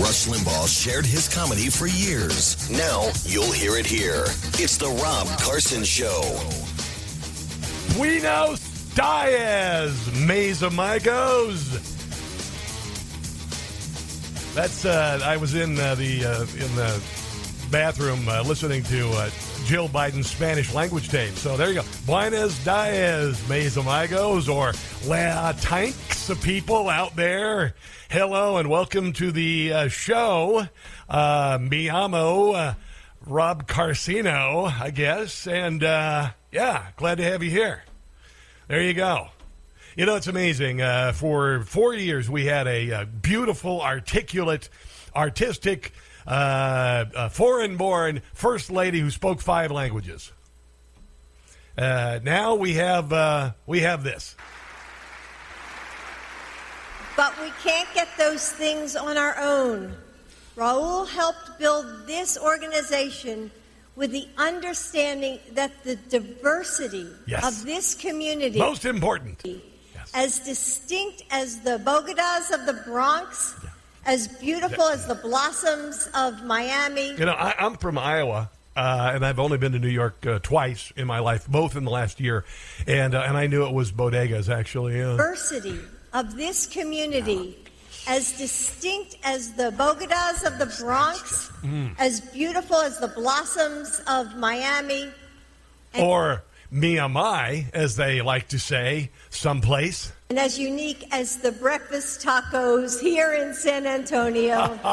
Rush Limbaugh shared his comedy for years. Now you'll hear it here. It's the Rob Carson Show. Buenos Dias, Maze. That's uh, I was in uh, the uh, in the bathroom uh, listening to uh, Jill Biden's Spanish language tape. So there you go. Buenos Dias, Maze Amigos, or La Tanks, people out there. Hello and welcome to the uh, show. Uh, mi amo, uh, Rob Carcino, I guess. And uh, yeah, glad to have you here. There you go. You know, it's amazing. Uh, for four years, we had a, uh beautiful, articulate, artistic, uh, foreign born first lady who spoke five languages. Uh, now we have, uh, we have this. But we can't get those things on our own. Raul helped build this organization with the understanding that the diversity Yes. of this community, Most important. as distinct as the Bogotas of the Bronx, as beautiful as the blossoms of Miami, You know, I, I'm from Iowa, uh, and I've only been to New York uh, twice in my life, both in the last year, and uh, and I knew it was bodegas actually. Yeah. diversity of this community, as distinct as the Bogotas of the Bronx, Mm. as beautiful as the blossoms of Miami, Or me am I, as they like to say, someplace. and as unique as the breakfast tacos here in San Antonio.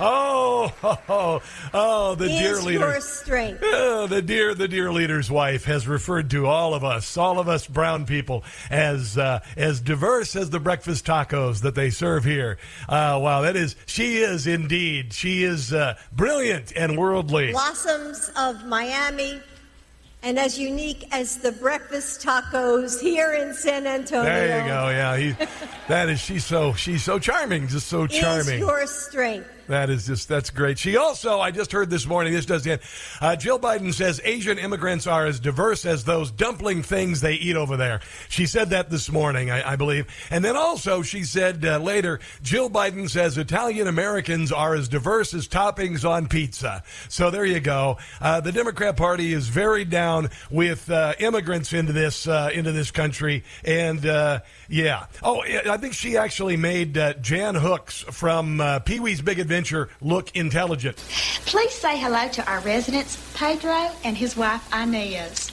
Oh, oh, oh, the dear leader. your strength. Oh, the dear, the dear leader's wife has referred to all of us, all of us brown people, as uh, as diverse as the breakfast tacos that they serve here. Uh, wow, that is, she is indeed. She is uh, brilliant and worldly. Blossoms of Miami, and as unique as the breakfast tacos here in San Antonio. There you go. Yeah, he, that is. She's so she's so charming, just so charming. Is your strength. That is just that's great. She also, I just heard this morning. This does end. Uh, Jill Biden says Asian immigrants are as diverse as those dumpling things they eat over there. She said that this morning, I, I believe. And then also she said uh, later, Jill Biden says Italian Americans are as diverse as toppings on pizza. So there you go. Uh, the Democrat Party is very down with uh, immigrants into this uh, into this country, and uh, yeah. Oh, I think she actually made Jan Hooks from Pee Wee's Big Adventure look intelligent. Please say hello to our residents, Pedro and his wife Inez.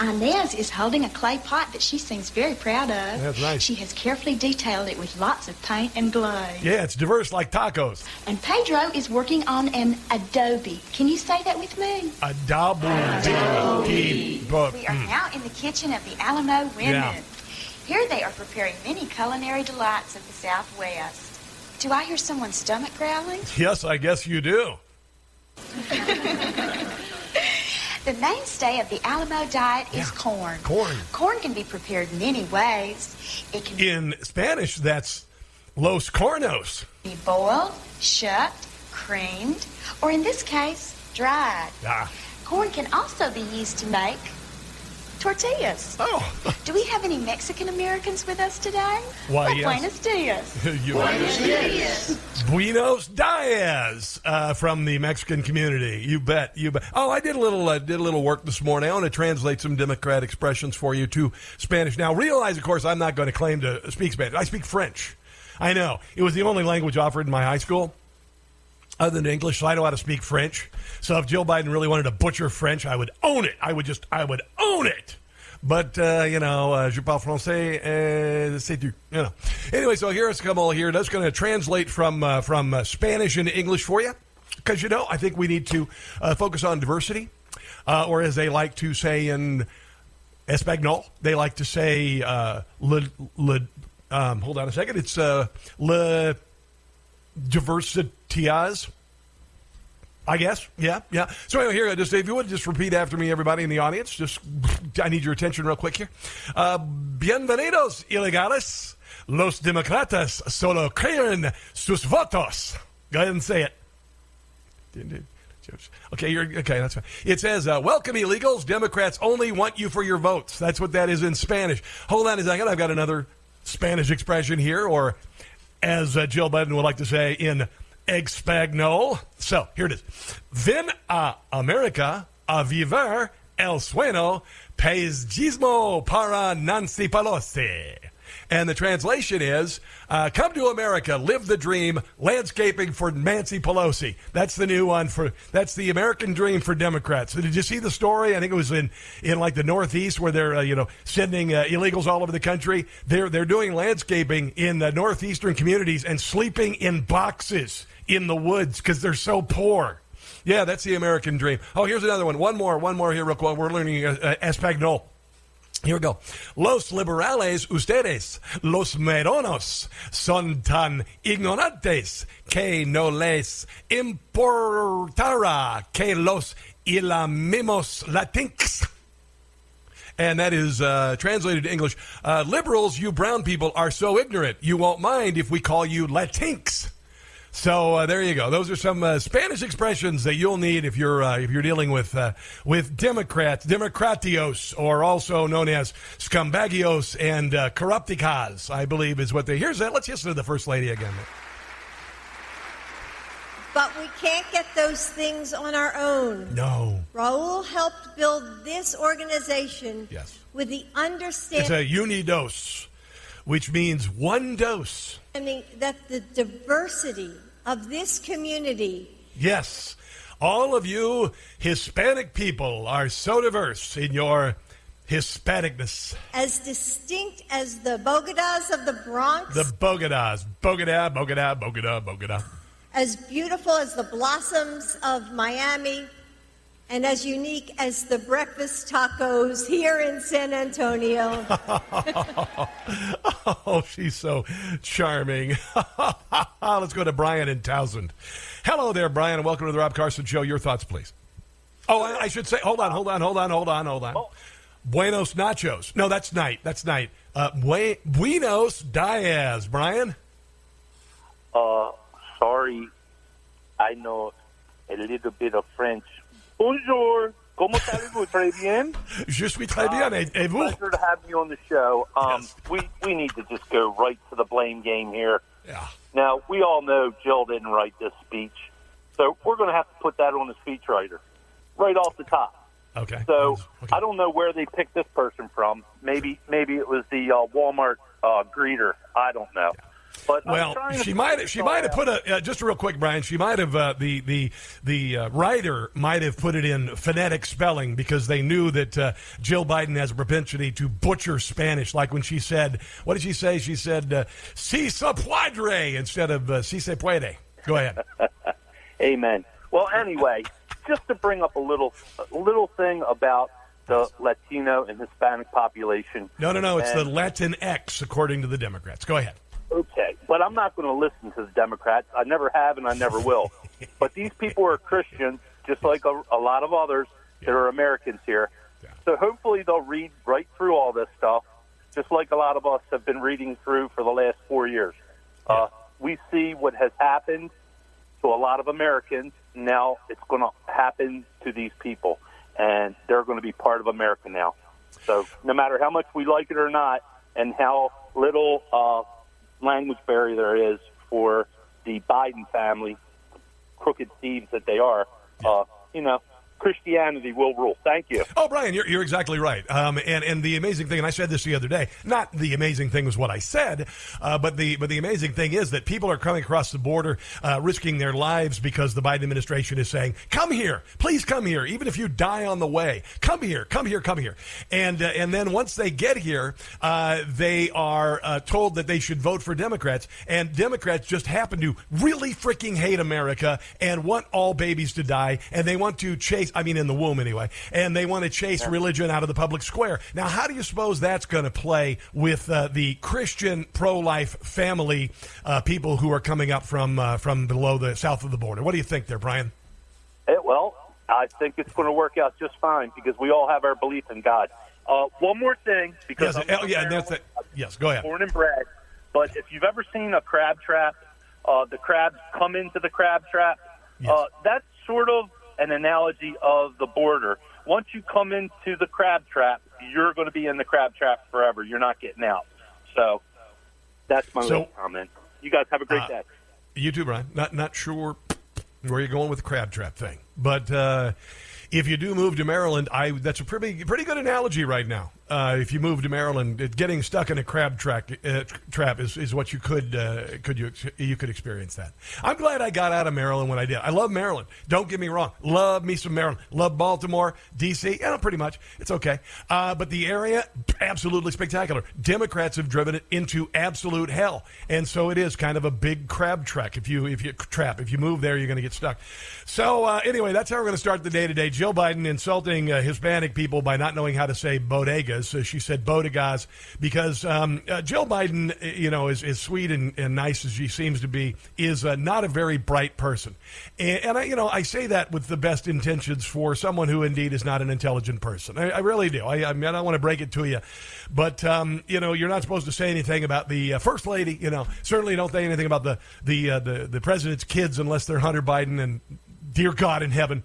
Inez is holding a clay pot that she seems very proud of. That's nice. She has carefully detailed it with lots of paint and glue. Yeah, it's diverse like tacos. And Pedro is working on an adobe. Can you say that with me? Adobe. But, We are now in the kitchen of the Alamo Women. Yeah. Here they are preparing many culinary delights of the Southwest. Do I hear someone's stomach growling? yes, I guess you do. The mainstay of the Alamo diet is corn. Corn. Corn can be prepared in many ways. It can In Spanish, that's Los Cornos. be boiled, shucked, creamed, or in this case, dried. Ah. Corn can also be used to make tortillas. Oh, Do we have any Mexican Americans with us today? Why, well, yes. Buenos dias. you Buenos Dias uh, from the Mexican community. You bet. You bet. Oh, I did a little uh, did a little work this morning. I want to translate some Democrat expressions for you to Spanish. Now, realize, of course, I'm not going to claim to speak Spanish. I speak French. I know it was the only language offered in my high school. Other than English, so I know how to speak French. So if Joe Biden really wanted to butcher French, I would own it. I would just, I would own it. But uh, you know, uh, je parle français, uh, c'est du, you know. Anyway, so here's Kamal here. That's going to translate from uh, from uh, Spanish into English for you, because you know, I think we need to uh, focus on diversity, uh, or as they like to say in Espagnol. They like to say uh, le, le, um, hold on a second. It's le diversitas. I guess, yeah, yeah. So anyway, here, just if you would just repeat after me, everybody in the audience. Just, I need your attention real quick here. Uh, bienvenidos, ilegales. Los demócratas solo creen sus votos. Go ahead and say it. Okay, you're okay. That's fine. It says, uh, "Welcome, illegals. Democrats only want you for your votes." That's what that is in Spanish. Hold on a second. I've got another Spanish expression here, or as uh, Jill Biden would like to say, in Espagnol. So here it is. Ven a America a viver el sueño paisismo para Nancy Pelosi. And the translation is uh, Come to America, live the dream, landscaping for Nancy Pelosi. That's the new one for, that's the American dream for Democrats. Did you see the story? I think it was in, in like the Northeast where they're, uh, you know, sending uh, illegals all over the country. They're, they're doing landscaping in the Northeastern communities and sleeping in boxes in the woods because they're so poor. Yeah, that's the American dream. Oh, here's another one. One more, one more here, real quick. We're learning uh, uh, Espagnol. Here we go. Los liberales ustedes, los meronos, son tan ignorantes que no les importará que los ilamimos latinx. And that is uh, translated to English. Uh, liberals, you brown people, are so ignorant, you won't mind if we call you latinx. So uh, there you go. Those are some uh, Spanish expressions that you'll need if you're uh, if you're dealing with uh, with Democrats, Democratios, or also known as scumbagios and uh, corrupticas. I believe is what they. Here's that. Let's listen to the first lady again. But we can't get those things on our own. No. Raul helped build this organization Yes. with the understanding. It's a unidose, which means one dose. I mean, that the diversity of this community Yes. All of you Hispanic people are so diverse in your Hispanicness. as distinct as the Bogotas of the Bronx, The Bogotas. Bogota, Bogota, Bogota, Bogota. as beautiful as the blossoms of Miami, and as unique as the breakfast tacos here in San Antonio. Oh, she's so charming. Let's go to Brian in Townsend. Hello there, Brian, and welcome to the Rob Carson Show. Your thoughts, please. Oh, I, I should say, hold on, hold on, hold on, hold on, hold on. Buenos nachos. No, that's night. That's night. Uh, bue- Buenos Diaz, Brian. Uh, sorry, I know a little bit of French. Bonjour, comment allez-vous? Très bien. Je suis très bien, et, et vous? Pleasure to have you on the show. Um, Yes. we we need to just go right to the blame game here. Yeah. Now we all know Jill didn't write this speech, so we're going to have to put that on the speechwriter right off the top. Okay. So Okay. I don't know where they picked this person from. Maybe maybe it was the uh, Walmart uh, greeter. I don't know. But Well, she might this she might have put a uh, just real quick, Brian. She might have uh, the the the uh, writer might have put it in phonetic spelling because they knew that uh, Jill Biden has a propensity to butcher Spanish. Like when she said, what did she say? She said uh, "si se puede" instead of uh, "si se puede." Go ahead. Amen. Well, anyway, just to bring up a little a little thing about the Latino and Hispanic population. No, no, no. It's the And- Latin X, according to the Democrats. Go ahead. Okay, but I'm not going to listen to the Democrats. I never have, and I never will. but these people are Christians, just like a, a lot of others that are Americans here. Yeah. So hopefully they'll read right through all this stuff, just like a lot of us have been reading through for the last four years. Uh, we see what has happened to a lot of Americans. Now it's going to happen to these people, and they're going to be part of America now. So no matter how much we like it or not, and how little uh, language barrier there is for the Biden family, crooked thieves that they are, uh, you know, Christianity will rule. Thank you. Oh, Brian, you're, you're exactly right. Um, and and the amazing thing, and I said this the other day. Not the amazing thing was what I said, uh, but the but the amazing thing is that people are coming across the border, uh, risking their lives because the Biden administration is saying, "Come here, please come here, even if you die on the way. Come here, come here, come here." And uh, and then once they get here, uh, they are uh, told that they should vote for Democrats, and Democrats just happen to really freaking hate America and want all babies to die, and they want to chase I mean, in the womb anyway, and they want to chase religion out of the public square. Now, how do you suppose that's going to play with uh, the Christian pro-life family uh, people who are coming up from uh, from below the south of the border? What do you think there, Brian? It, well, I think it's going to work out just fine because we all have our belief in God. Uh, one more thing, because yes, oh, yeah, that's it. Yes, go ahead. Born and bred, but if you've ever seen a crab trap, uh, the crabs come into the crab trap. Yes. Uh, that's sort of an analogy of the border. Once you come into the crab trap, you're going to be in the crab trap forever. You're not getting out. So that's my So- little comment. You guys have a great Uh, day. You too, Brian. Not not sure where you're going with the crab trap thing, but uh, if you do move to Maryland, I that's a pretty pretty good analogy right now. Uh, if you move to Maryland, getting stuck in a crab track, uh, trap is, is what you could uh, could you you could experience that. I'm glad I got out of Maryland when I did. I love Maryland. Don't get me wrong. Love me some Maryland. Love Baltimore, D.C. Yeah, pretty much. It's okay. Uh, but the area absolutely spectacular. Democrats have driven it into absolute hell, and so it is kind of a big crab track. If you if you trap if you move there, you're going to get stuck. So uh, anyway, that's how we're going to start the day today. Joe Biden insulting uh, Hispanic people by not knowing how to say bodegas. Uh, she said bodegas because um, uh, Jill Biden, uh, you know, is, is sweet and, and nice as she seems to be, is uh, not a very bright person. And, and I, you know, I say that with the best intentions for someone who indeed is not an intelligent person. I, I really do. I, I mean, I don't want to break it to you, but um, you know, you're not supposed to say anything about the uh, first lady. You know, certainly don't say anything about the the uh, the the president's kids unless they're Hunter Biden and dear God in heaven.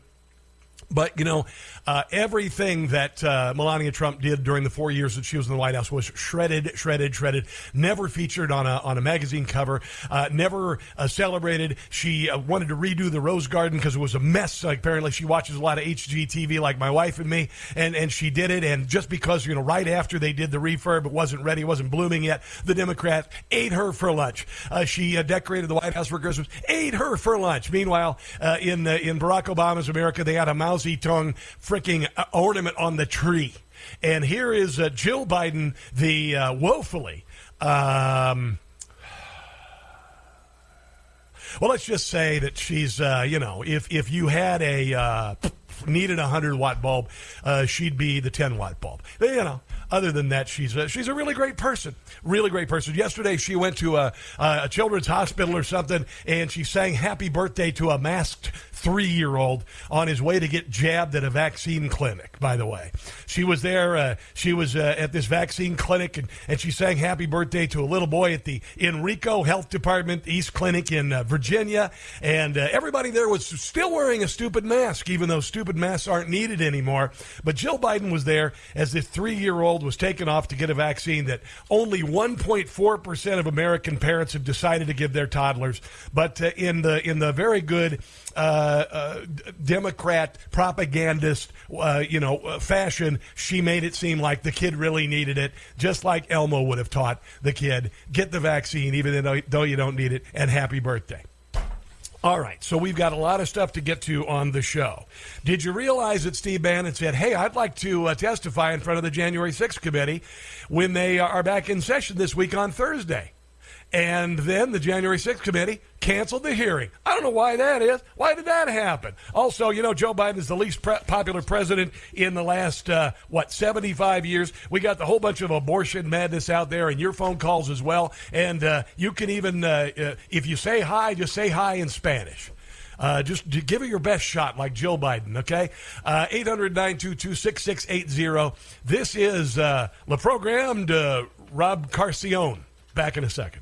But you know, uh, everything that uh, Melania Trump did during the four years that she was in the White House was shredded, shredded, shredded. Never featured on a on a magazine cover. Uh, never uh, celebrated. She uh, wanted to redo the Rose Garden because it was a mess. Apparently, she watches a lot of HGTV, like my wife and me, and and she did it. And just because you know, right after they did the refurb, it wasn't ready, it wasn't blooming yet. The Democrats ate her for lunch. Uh, she decorated the White House for Christmas. Ate her for lunch. Meanwhile, in in Barack Obama's America, they had a mousy tongue freaking uh, ornament on the tree. And here is uh, Jill Biden, the uh, woefully. Um, well, let's just say that she's, uh, you know, if if you had a uh, needed a hundred watt bulb, uh, she'd be the ten watt bulb. You know. Other than that, she's a, she's a really great person. Really great person. Yesterday, she went to a, a children's hospital or something, and she sang "Happy Birthday" to a masked three year old on his way to get jabbed at a vaccine clinic. By the way, she was there. Uh, she was uh, at this vaccine clinic, and, and she sang "Happy Birthday" to a little boy at the Henrico Health Department East Clinic in uh, Virginia, and uh, everybody there was still wearing a stupid mask, even though stupid masks aren't needed anymore. But Jill Biden was there as this three year old was taken off to get a vaccine that only 1.4 percent of American parents have decided to give their toddlers. But uh, in the in the very good uh, uh, Democrat propagandist, uh, you know, uh, fashion, she made it seem like the kid really needed it, just like Elmo would have taught the kid: get the vaccine, even though, though you don't need it, and happy birthday. All right, so we've got a lot of stuff to get to on the show. Did you realize that Steve Bannon said, "Hey, I'd like to uh, testify in front of the January 6th committee when they are back in session this week on Thursday?" And then the January 6th committee canceled the hearing. I don't know why that is. Why did that happen? Also, you know, Joe Biden is the least pre- popular president in the last, uh, what, 75 years. We got the whole bunch of abortion madness out there and your phone calls as well. And uh, you can even, uh, uh, if you say hi, just say hi in Spanish. Uh, just give it your best shot, like Joe Biden, okay? Uh, 800 922 6680. This is uh, Programme de Rob Carcione. Back in a second.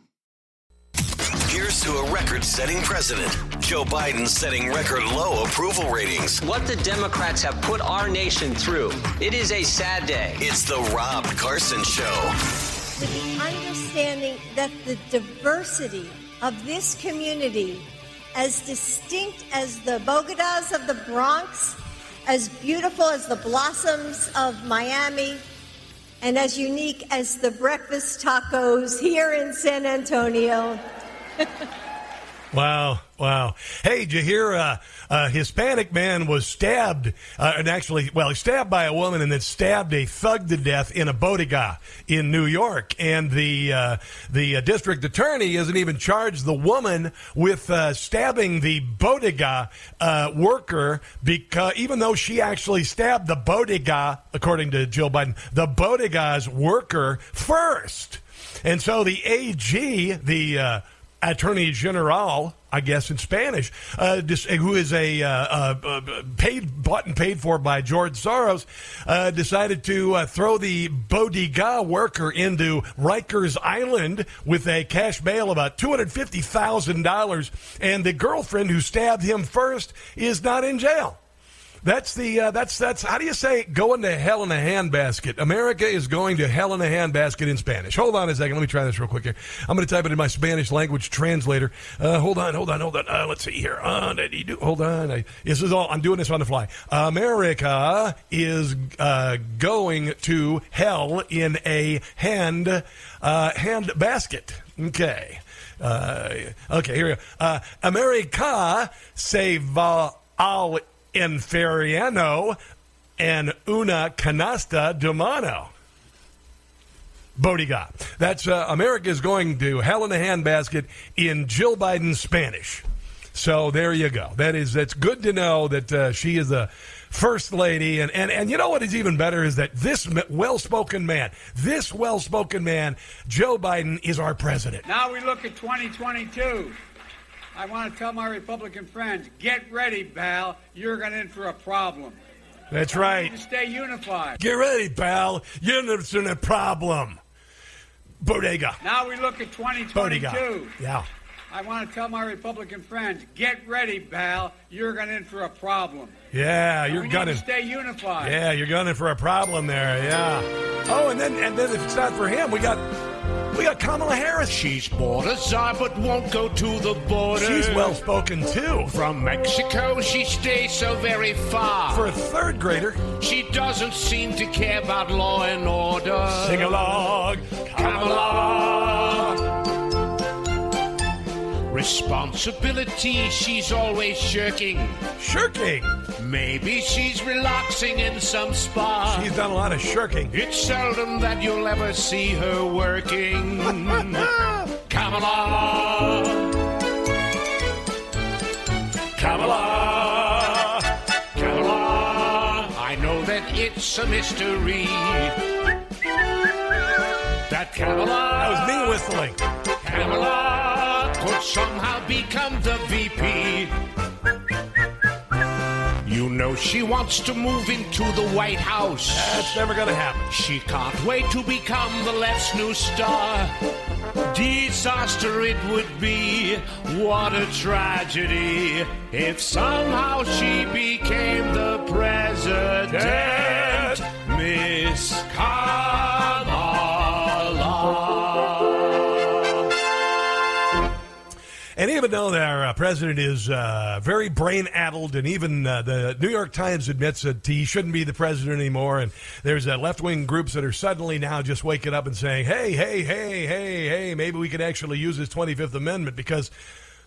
Here's to a record setting president. Joe Biden setting record low approval ratings. What the Democrats have put our nation through. It is a sad day. It's the Rob Carson Show. with the understanding that the diversity of this community, as distinct as the Bogotas of the Bronx, as beautiful as the blossoms of Miami, and as unique as the breakfast tacos here in San Antonio. Wow, wow. Hey, did you hear uh, a Hispanic man was stabbed, uh, and actually, well, he stabbed by a woman and then stabbed a thug to death in a bodega in New York. And the uh, the uh, district attorney hasn't even charged the woman with uh, stabbing the bodega uh, worker because even though she actually stabbed the bodega, according to Jill Biden, the bodega's worker first. And so the AG, the uh, Attorney General, I guess in Spanish, uh, who is a uh, uh, uh, paid, bought and paid for by George Soros, uh, decided to uh, throw the bodega worker into Rikers Island with a cash bail of about two hundred fifty thousand dollars, and the girlfriend who stabbed him first is not in jail. That's the uh, that's that's how do you say going to hell in a handbasket? America is going to hell in a handbasket in Spanish. Hold on a second. Let me try this real quick here. I'm going to type it in my Spanish language translator. Uh, hold on, hold on, hold on. Uh, let's see here. Uh, hold on. I, this is all. I'm doing this on the fly. America is uh, going to hell in a hand uh, hand basket. Okay. Okay. Here we go. America se va al Inferiano and Una Canasta de Mano. Bodega. That's uh, America is going to hell in a handbasket in Jill Biden's Spanish. So there you go. That is that's good to know that uh, she is the first lady, and, and and you know what is even better is that this well-spoken man, this well-spoken man, Joe Biden, is our president. Now we look at 2022. I want to tell my Republican friends, get ready, pal. You're going in for a problem. That's right. To stay unified. Get ready, pal. You're in a problem. Bodega. Now we look at 2022. Bodega. Yeah. I want to tell my Republican friends, get ready, pal. You're going in for a problem. Yeah, you're we gunning. Need to stay unified. Yeah, you're gunning for a problem there. Yeah. Oh, and then and then if it's not for him, we got we got Kamala Harris. She's border czar, but won't go to the border. She's well spoken too. From Mexico, she stays so very far. For a third grader, she doesn't seem to care about law and order. Sing along, Kamala. Responsibility she's always shirking. Shirking? Maybe she's relaxing in some spa. She's done a lot of shirking. It's seldom that you'll ever see her working. Kamala. Kamala. Kamala. I know that it's a mystery. That Kamala. That was me whistling. Kamala could somehow become the VP. You know she wants to move into the White House. That's never to happen. She can't wait to become the left's new star. Disaster it would be. What a tragedy if somehow she became the president. Miss Kamala. And even though our uh, president is uh, very brain addled, and even uh, the New York Times admits that he shouldn't be the president anymore, and there's uh, left wing groups that are suddenly now just waking up and saying, hey, hey, hey, hey, hey, maybe we could actually use his 25th Amendment because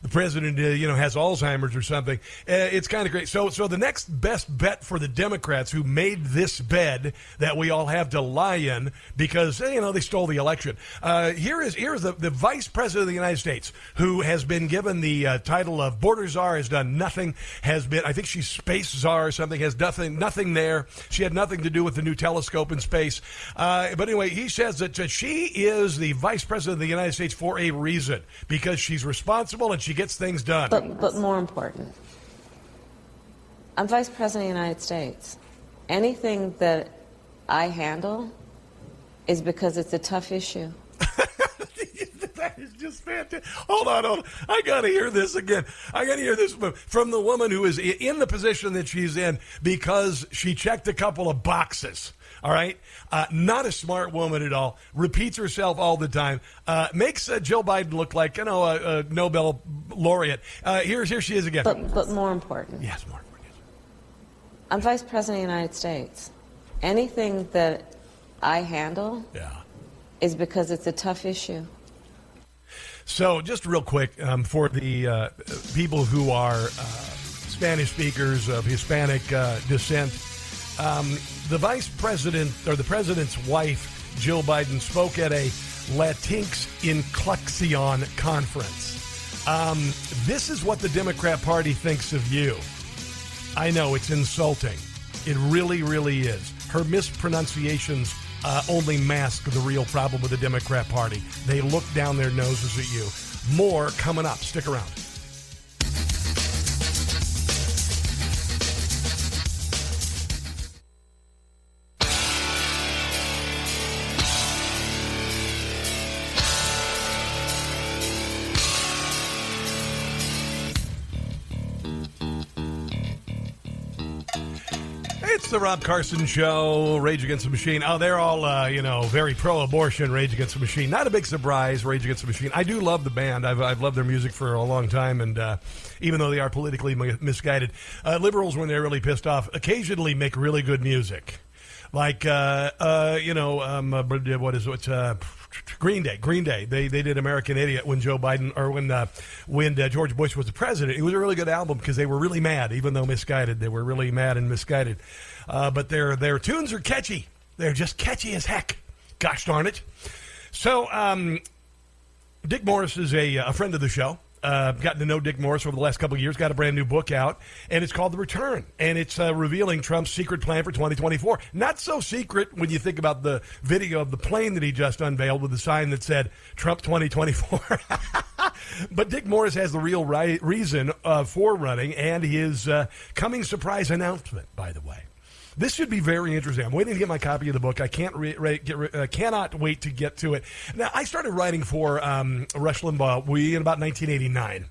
the president, uh, you know, has Alzheimer's or something. Uh, it's kind of great. So, so the next best bet for the Democrats who made this bed that we all have to lie in because you know they stole the election. Uh, here is here is the, the vice president of the United States who has been given the uh, title of border czar, has done nothing, has been I think she's space czar or something, has nothing nothing there. She had nothing to do with the new telescope in space. Uh, but anyway, he says that, she is the vice president of the United States for a reason because she's responsible and she gets things done. But, but more important, I'm Vice President of the United States. Anything that I handle is because it's a tough issue. that is just fantastic. Hold on, hold on. I got to hear this again. I got to hear this from, from the woman who is in the position that she's in because she checked a couple of boxes. All right, uh, not a smart woman at all. Repeats herself all the time. Uh, makes uh, Joe Biden look like you know a, a Nobel laureate. Uh, here's here she is again. But but more important. Yes, more important. Yes. I'm Vice President of the United States. Anything that I handle yeah. is because it's a tough issue. So, just real quick um, for the uh, people who are uh, Spanish speakers of Hispanic uh, descent, um, the vice president or the president's wife, Jill Biden, spoke at a Latinx Incluxion conference. Um, this is what the Democrat Party thinks of you. I know it's insulting. It really, really is. Her mispronunciations uh, only mask the real problem with the Democrat Party. They look down their noses at you. More coming up. Stick around. The Rob Carson Show, Rage Against the Machine. Oh, they're all, uh, you know, very pro abortion, Rage Against the Machine. Not a big surprise, Rage Against the Machine. I do love the band. I've, I've loved their music for a long time, and uh, even though they are politically misguided, uh, liberals, when they're really pissed off, occasionally make really good music. Like, uh, uh, you know, um, uh, what is it? Green Day, Green Day. They they did American Idiot when Joe Biden or when uh, when uh, George Bush was the president. It was a really good album because they were really mad, even though misguided. They were really mad and misguided. Uh, but their their tunes are catchy. They're just catchy as heck. Gosh darn it! So um, Dick Morris is a, a friend of the show uh, gotten to know Dick Morris over the last couple of years, got a brand new book out, and it's called The Return. And it's uh, revealing Trump's secret plan for 2024. Not so secret when you think about the video of the plane that he just unveiled with the sign that said Trump 2024. but Dick Morris has the real reason uh, for running and his uh, coming surprise announcement, by the way. This should be very interesting. I'm waiting to get my copy of the book. I can't re- re- get re- uh, cannot wait to get to it. Now, I started writing for um, Rush Limbaugh we in about 1989.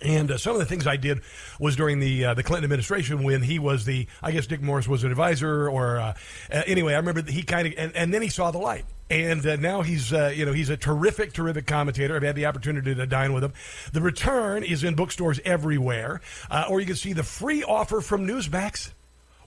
And uh, some of the things I did was during the uh, the Clinton administration when he was the I guess Dick Morris was an advisor or uh, uh anyway I remember he kind of and, and, then he saw the light and uh, now he's uh, you know he's a terrific terrific commentator I've had the opportunity to dine with him. The return is in bookstores everywhere, or you can see the free offer from Newsmax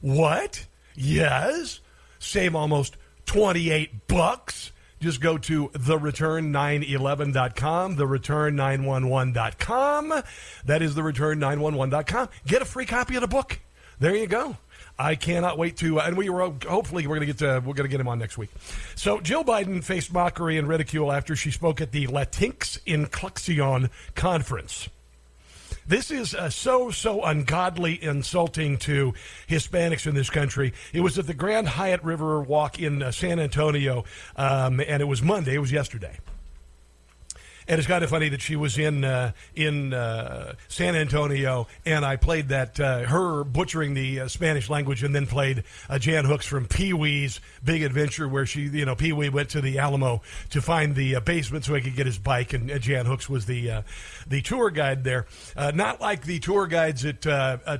what? Yes. Save almost 28 bucks. Just go to thereturn911.com, thereturn911.com. That is thereturn911.com. Get a free copy of the book. There you go. I cannot wait to, and we were hopefully we're going to get to, we're going to get him on next week. So Jill Biden faced mockery and ridicule after she spoke at the Latinx Incluxion conference. This is uh, so, so ungodly insulting to Hispanics in this country. It was at the Grand Hyatt River Walk in uh, San Antonio, um, and it was Monday. It was yesterday. And it's kind of funny that she was in uh, in uh, San Antonio, and I played that uh, her butchering the uh, Spanish language, and then played uh, Jan Hooks from Pee Wee's Big Adventure, where she, you know, Pee Wee went to the Alamo to find the uh, basement so he could get his bike, and Jan Hooks was the the tour guide there. not like the tour guides at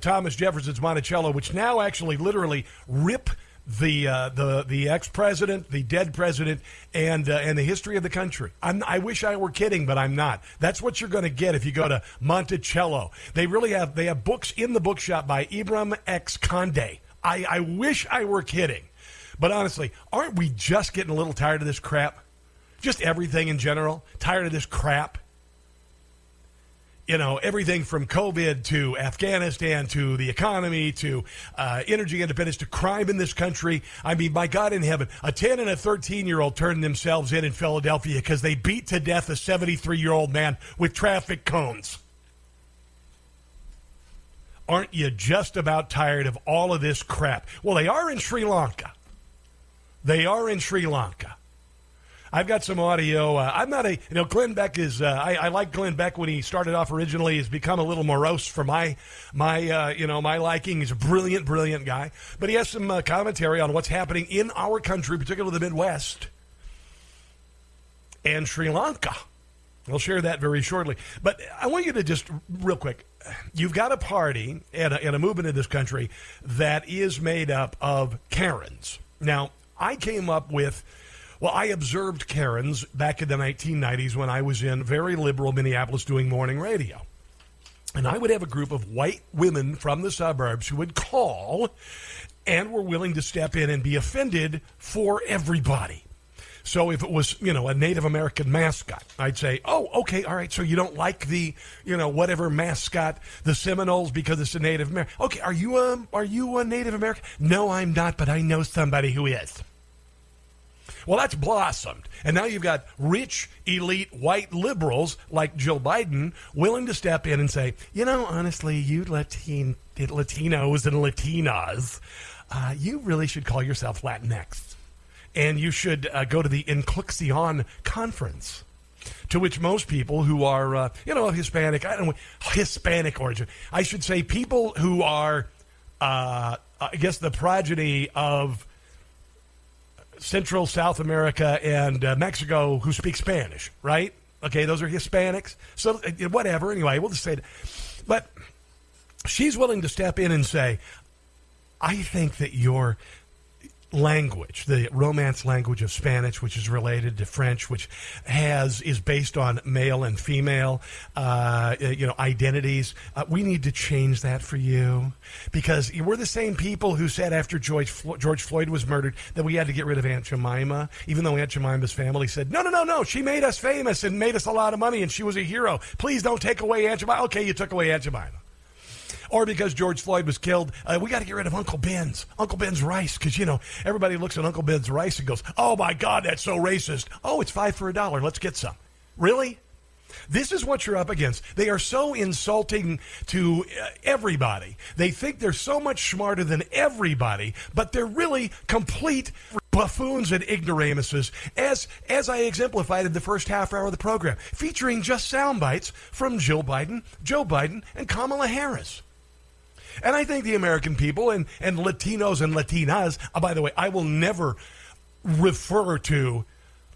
Thomas Jefferson's Monticello, which now actually literally rip the uh, the the ex president, the dead president, and uh, and the history of the country. I'm, i wish I were kidding, but I'm not. That's what you're going to get if you go to Monticello. They really have they have books in the bookshop by Ibram X Kendi. I, I wish I were kidding, but honestly, aren't we just getting a little tired of this crap? Just everything in general, tired of this crap you know, everything from COVID to Afghanistan to the economy to uh, energy independence to crime in this country. I mean, my God in heaven, a 10 and a 13 year old turned themselves in in Philadelphia because they beat to death a 73 year old man with traffic cones. Aren't you just about tired of all of this crap? Well, they are in Sri Lanka. They are in Sri Lanka. I've got some audio. Uh, I'm not a, you know, Glenn Beck is, uh, I, I, like Glenn Beck when he started off originally. He's become a little morose for my, my, uh, you know, my liking. He's a brilliant, brilliant guy. But he has some uh, commentary on what's happening in our country, particularly the Midwest and Sri Lanka. I'll share that very shortly. But I want you to just, real quick, you've got a party and a, and a movement in this country that is made up of Karens. Now, I came up with, well, I observed Karens back in the 1990s when I was in very liberal Minneapolis doing morning radio. And I would have a group of white women from the suburbs who would call and were willing to step in and be offended for everybody. So if it was, you know, a Native American mascot, I'd say, oh, okay, all right. So you don't like the, you know, whatever mascot, the Seminoles, because it's a Native American. Okay, are you a, are you a Native American? No, I'm not, but I know somebody who is. Well, that's blossomed. And now you've got rich, elite, white liberals like Jill Biden willing to step in and say, you know, honestly, you Latin, Latinos and Latinas, uh, you really should call yourself Latinx and you should uh, go to the Incluxion conference. To which most people who are, uh, you know, Hispanic, I don't know, Hispanic origin, I should say people who are, uh, I guess, the progeny of Central South America and uh, Mexico who speak Spanish, right? Okay, those are Hispanics. So, uh, whatever, anyway, we'll just say that. But she's willing to step in and say, I think that you're language, the Romance language of Spanish, which is related to French, which has is based on male and female, uh, you know, identities. Uh, we need to change that for you because we're the same people who said after George George Floyd was murdered that we had to get rid of Aunt Jemima, even though Aunt Jemima's family said, no, no, no, no, she made us famous and made us a lot of money and she was a hero. Please don't take away Aunt Jemima. Okay, you took away Aunt Jemima or because George Floyd was killed, uh, we got to get rid of Uncle Ben's, Uncle Ben's rice, because you know everybody looks at Uncle Ben's rice and goes, "Oh my God, that's so racist." Oh, it's five for a dollar. Let's get some. Really? This is what you're up against. They are so insulting to uh, everybody. They think they're so much smarter than everybody, but they're really complete buffoons and ignoramuses, as as I exemplified in the first half hour of the program, featuring just sound bites from Jill Biden, Joe Biden, and Kamala Harris. And I think the American people and, and Latinos and Latinas, oh, by the way, I will never refer to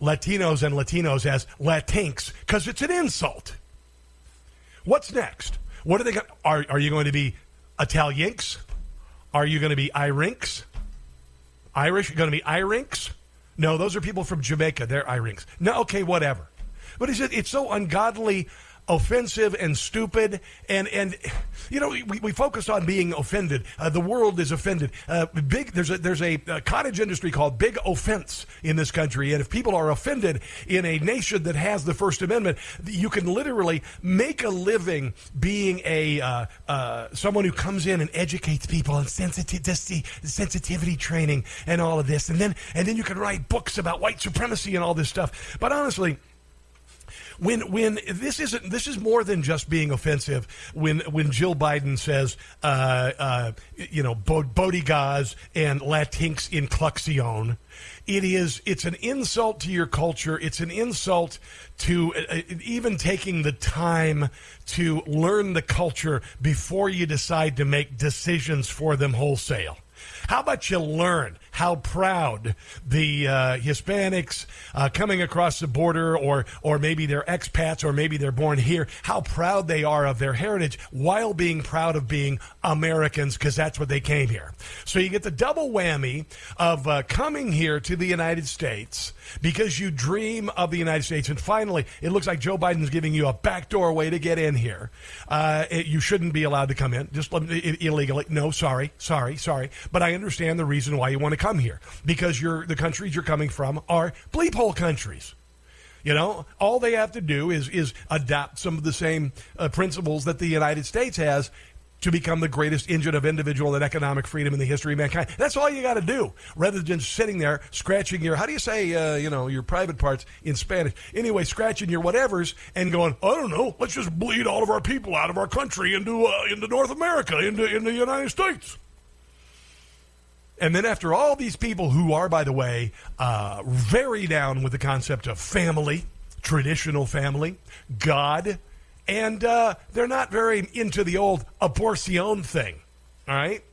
Latinos and Latinos as Latinx because it's an insult. What's next? What are they going are are you going to be Italianks? Are you going to be Irinks? Irish? You're going to be Irinks? No, those are people from Jamaica. They're Irinks. No, okay, whatever. But it's, it's so ungodly offensive and stupid and and you know we, we focus on being offended. Uh, the world is offended. Uh, big there's a there's a, a, cottage industry called big offense in this country and if people are offended in a nation that has the first amendment you can literally make a living being a uh, uh someone who comes in and educates people and sensitivity sensitivity training and all of this and then and then you can write books about white supremacy and all this stuff. But honestly when when this isn't this is more than just being offensive. When when Jill Biden says, uh, uh, you know, Bodegas and Latinx incluxion, it is it's an insult to your culture. It's an insult to uh, uh, even taking the time to learn the culture before you decide to make decisions for them wholesale. How about you learn how proud the uh, Hispanics uh, coming across the border, or or maybe they're expats, or maybe they're born here, how proud they are of their heritage, while being proud of being Americans, because that's what they came here. So you get the double whammy of uh, coming here to the United States because you dream of the United States, and finally, it looks like Joe Biden's giving you a backdoor way to get in here. Uh, it, you shouldn't be allowed to come in just illegally. No, sorry, sorry, sorry. But I understand the reason why you want to come here because you're the countries you're coming from are bleep hole countries. You know, all they have to do is is adopt some of the same uh, principles that the United States has to become the greatest engine of individual and economic freedom in the history of mankind. That's all you got to do, rather than sitting there scratching your how do you say uh, you know your private parts in Spanish? Anyway, scratching your whatevers and going, I don't know, let's just bleed all of our people out of our country into uh, into North America, into in the United States. And then, after all these people who are, by the way, uh, very down with the concept of family, traditional family, God, and uh, they're not very into the old abortion thing. All right?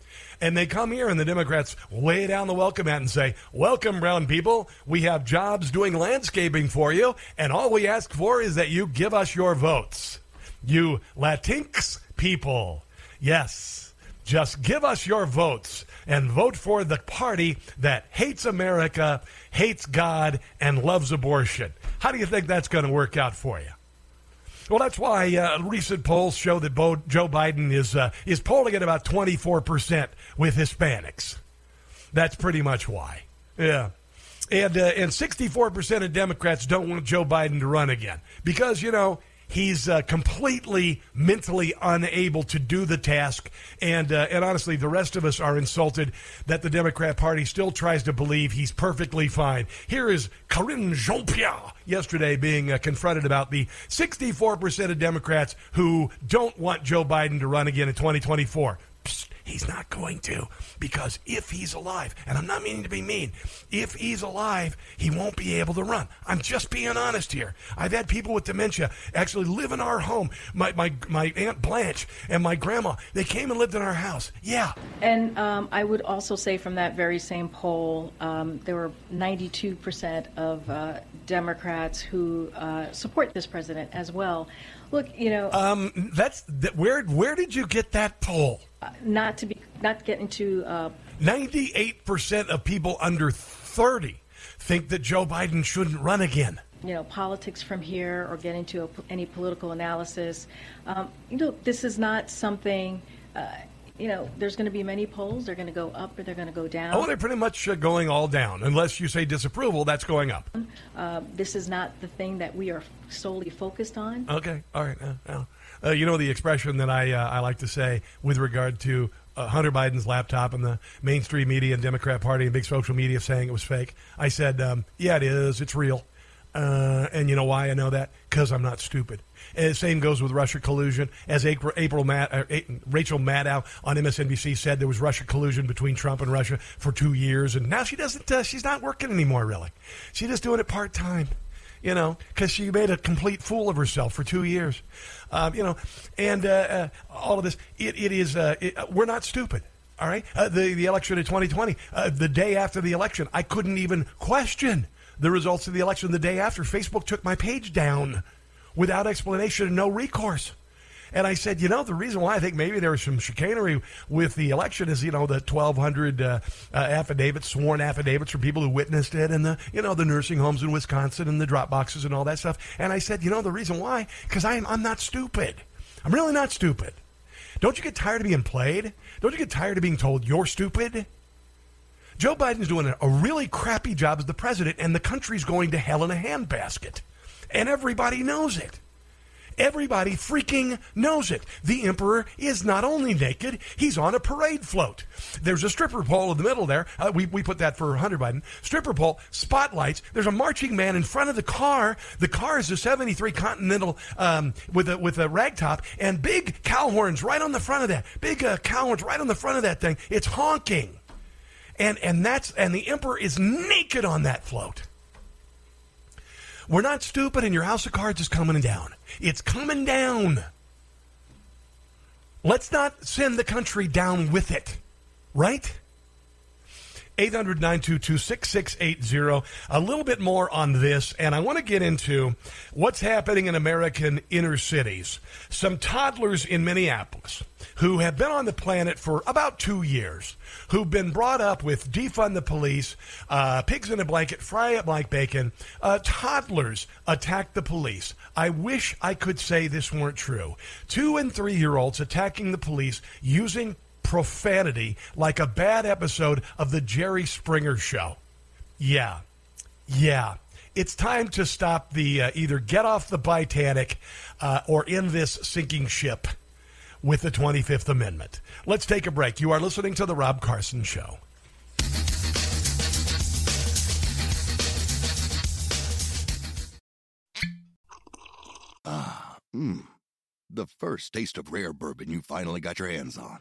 And they come here and the Democrats lay down the welcome mat and say, Welcome, brown people. We have jobs doing landscaping for you. And all we ask for is that you give us your votes. You Latinx people. Yes. Just give us your votes and vote for the party that hates America, hates God, and loves abortion. How do you think that's going to work out for you? Well, that's why uh, recent polls show that Bo- Joe Biden is uh, is polling at about 24 percent with Hispanics. That's pretty much why. Yeah. And, uh, and 64% of Democrats don't want Joe Biden to run again because, you know, He's uh, completely mentally unable to do the task, and uh, and honestly, the rest of us are insulted that the Democrat Party still tries to believe he's perfectly fine. Here is Karine Jean-Pierre yesterday being uh, confronted about the 64% of Democrats who don't want Joe Biden to run again in 2024. Psst, he's not going to because if he's alive, and I'm not meaning to be mean, if he's alive, he won't be able to run. I'm just being honest here. I've had people with dementia actually live in our home. My, my, my Aunt Blanche and my grandma, they came and lived in our house. Yeah. And um, I would also say from that very same poll, um, there were 92% of uh, Democrats who uh, support this president as well. Look, you know, um, that's that, where. Where did you get that poll? Uh, not to be, not get into. Uh, Ninety-eight percent of people under thirty think that Joe Biden shouldn't run again. You know, politics from here, or get into a, any political analysis. Um, you know, this is not something. Uh, you know, there's going to be many polls. They're going to go up or they're going to go down. Oh, they're pretty much uh, going all down. Unless you say disapproval, that's going up. Uh, this is not the thing that we are solely focused on. Okay, all right. Uh, uh you know the expression that I uh, I like to say with regard to uh, Hunter Biden's laptop and the mainstream media and Democrat Party and big social media saying it was fake. I said, um, yeah, it is. It's real. and you know why I know that? Because I'm not stupid. And the same goes with Russia collusion. As April, April Matt, uh, Rachel Maddow on MSNBC said, there was Russia collusion between Trump and Russia for two years, and now she doesn't. Uh, she's not working anymore, really. She's just doing it part time. You know, because she made a complete fool of herself for two years. Um, you know, and uh, uh all of this. It, it is. Uh, it, we're not stupid. All right. Uh, the the election of 2020, uh, the day after the election, I couldn't even question the results of the election. The day after, Facebook took my page down without explanation and no recourse. And I said, you know, the reason why I think maybe there was some chicanery with the election is, you know, the 1,200 uh, uh, affidavits, sworn affidavits from people who witnessed it, and the, you know, the nursing homes in Wisconsin and the drop boxes and all that stuff. And I said, you know, the reason why, because I'm, I'm not stupid. I'm really not stupid. Don't you get tired of being played? Don't you get tired of being told you're stupid? Joe Biden's doing a really crappy job as the president, and the country's going to hell in a handbasket and everybody knows it. Everybody freaking knows it. The emperor is not only naked, he's on a parade float. There's a stripper pole in the middle there. Uh, we, we put that for Hunter Biden. Stripper pole, spotlights. There's a marching man in front of the car. The car is a 73 Continental um, with, a, with a ragtop and big cow horns right on the front of that. Big uh, cow horns right on the front of that thing. It's honking. And, and, that's, and the emperor is naked on that float. We're not stupid, and your house of cards is coming down. It's coming down. Let's not send the country down with it, right? 800 922 6680. A little bit more on this, and I want to get into what's happening in American inner cities. Some toddlers in Minneapolis who have been on the planet for about two years, who've been brought up with defund the police, uh, pigs in a blanket, fry it like bacon. Uh, toddlers attacked the police. I wish I could say this weren't true. Two and three year olds attacking the police using profanity like a bad episode of the Jerry Springer show. Yeah. Yeah. It's time to stop the uh, either get off the Titanic uh, or end this sinking ship with the 25th Amendment. Let's take a break. You are listening to The Rob Carson Show. Ah, mmm. The first taste of rare bourbon you finally got your hands on.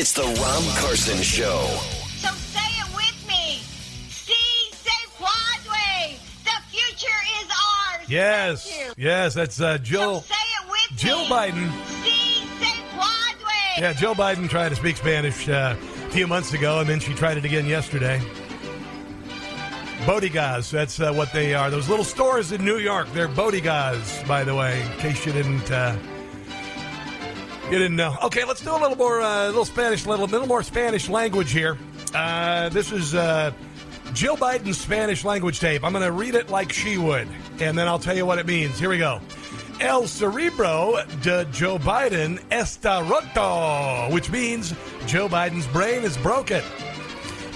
It's the Rob Carson Show. So say it with me. See, say Broadway. The future is ours. Yes, yes, that's uh, Jill. Say it with Jill me. Biden. See, say Broadway. Yeah, Jill Biden tried to speak Spanish uh, a few months ago, and then she tried it again yesterday. Bodegas, that's uh, what they are. Those little stores in New York, they're bodegas, by the way, in case you didn't uh, you didn't know. Okay, let's do a little more, uh, little Spanish, little, little more Spanish language here. Uh, this is uh, Jill Biden's Spanish language tape. I'm going to read it like she would, and then I'll tell you what it means. Here we go. El cerebro de Joe Biden está roto, which means Joe Biden's brain is broken.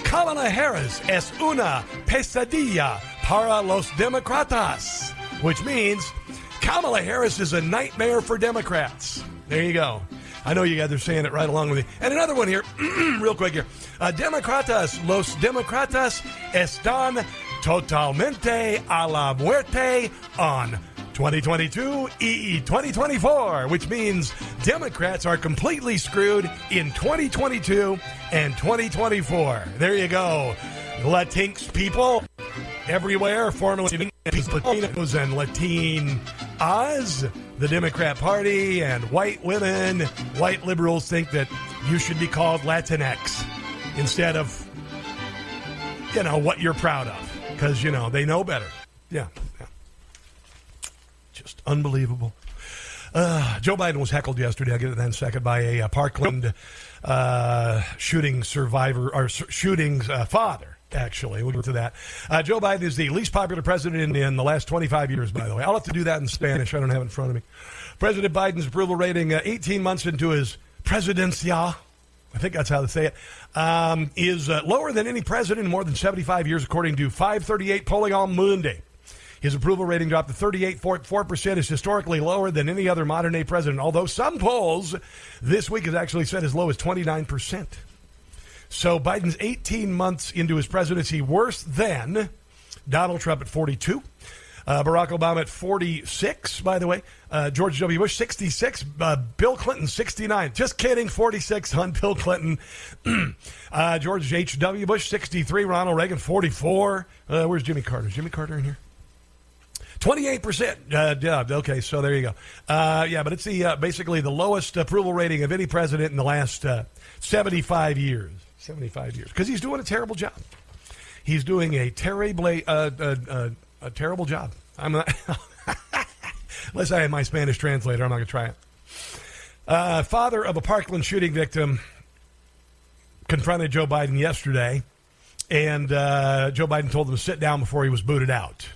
Kamala Harris es una pesadilla para los demócratas, which means Kamala Harris is a nightmare for Democrats. There you go. I know you guys are saying it right along with me. And another one here, real quick here. Uh, democratas, los democratas están totalmente a la muerte on 2022 EE 2024, which means Democrats are completely screwed in 2022 and 2024. There you go. Latinx people everywhere, formerly Latinos and Latin Oz, the Democrat Party, and white women, white liberals think that you should be called Latinx instead of, you know, what you're proud of. Because, you know, they know better. Yeah. yeah. Just unbelievable. Uh, Joe Biden was heckled yesterday. I'll get that in a second by a uh, Parkland uh, shooting survivor or shooting uh, father. Actually, we'll get to that. Uh, Joe Biden is the least popular president in, in the last 25 years. By the way, I'll have to do that in Spanish. I don't have it in front of me. President Biden's approval rating, uh, 18 months into his presidencia, I think that's how they say it, um, is uh, lower than any president in more than 75 years, according to 538 polling on Monday. His approval rating dropped to 38.4%, is historically lower than any other modern day president, although some polls this week has actually said as low as 29%. So Biden's 18 months into his presidency, worse than Donald Trump at 42. Uh, Barack Obama at 46, by the way. Uh, George W. Bush, 66. Uh, Bill Clinton, 69. Just kidding, 46 on Bill Clinton. uh, George H.W. Bush, 63. Ronald Reagan, 44. Uh, where's Jimmy Carter? Is Jimmy Carter in here? 28%. Uh, yeah, okay, so there you go. Uh, yeah, but it's the basically the lowest approval rating of any president in the last uh, 75 years. 75 years. Because he's doing a terrible job. He's doing a terrible, uh, uh, uh, a terrible job. I'm not, unless I had my Spanish translator, I'm not going to try it. Uh, father of a Parkland shooting victim confronted Joe Biden yesterday, and uh, Joe Biden told him to sit down before he was booted out.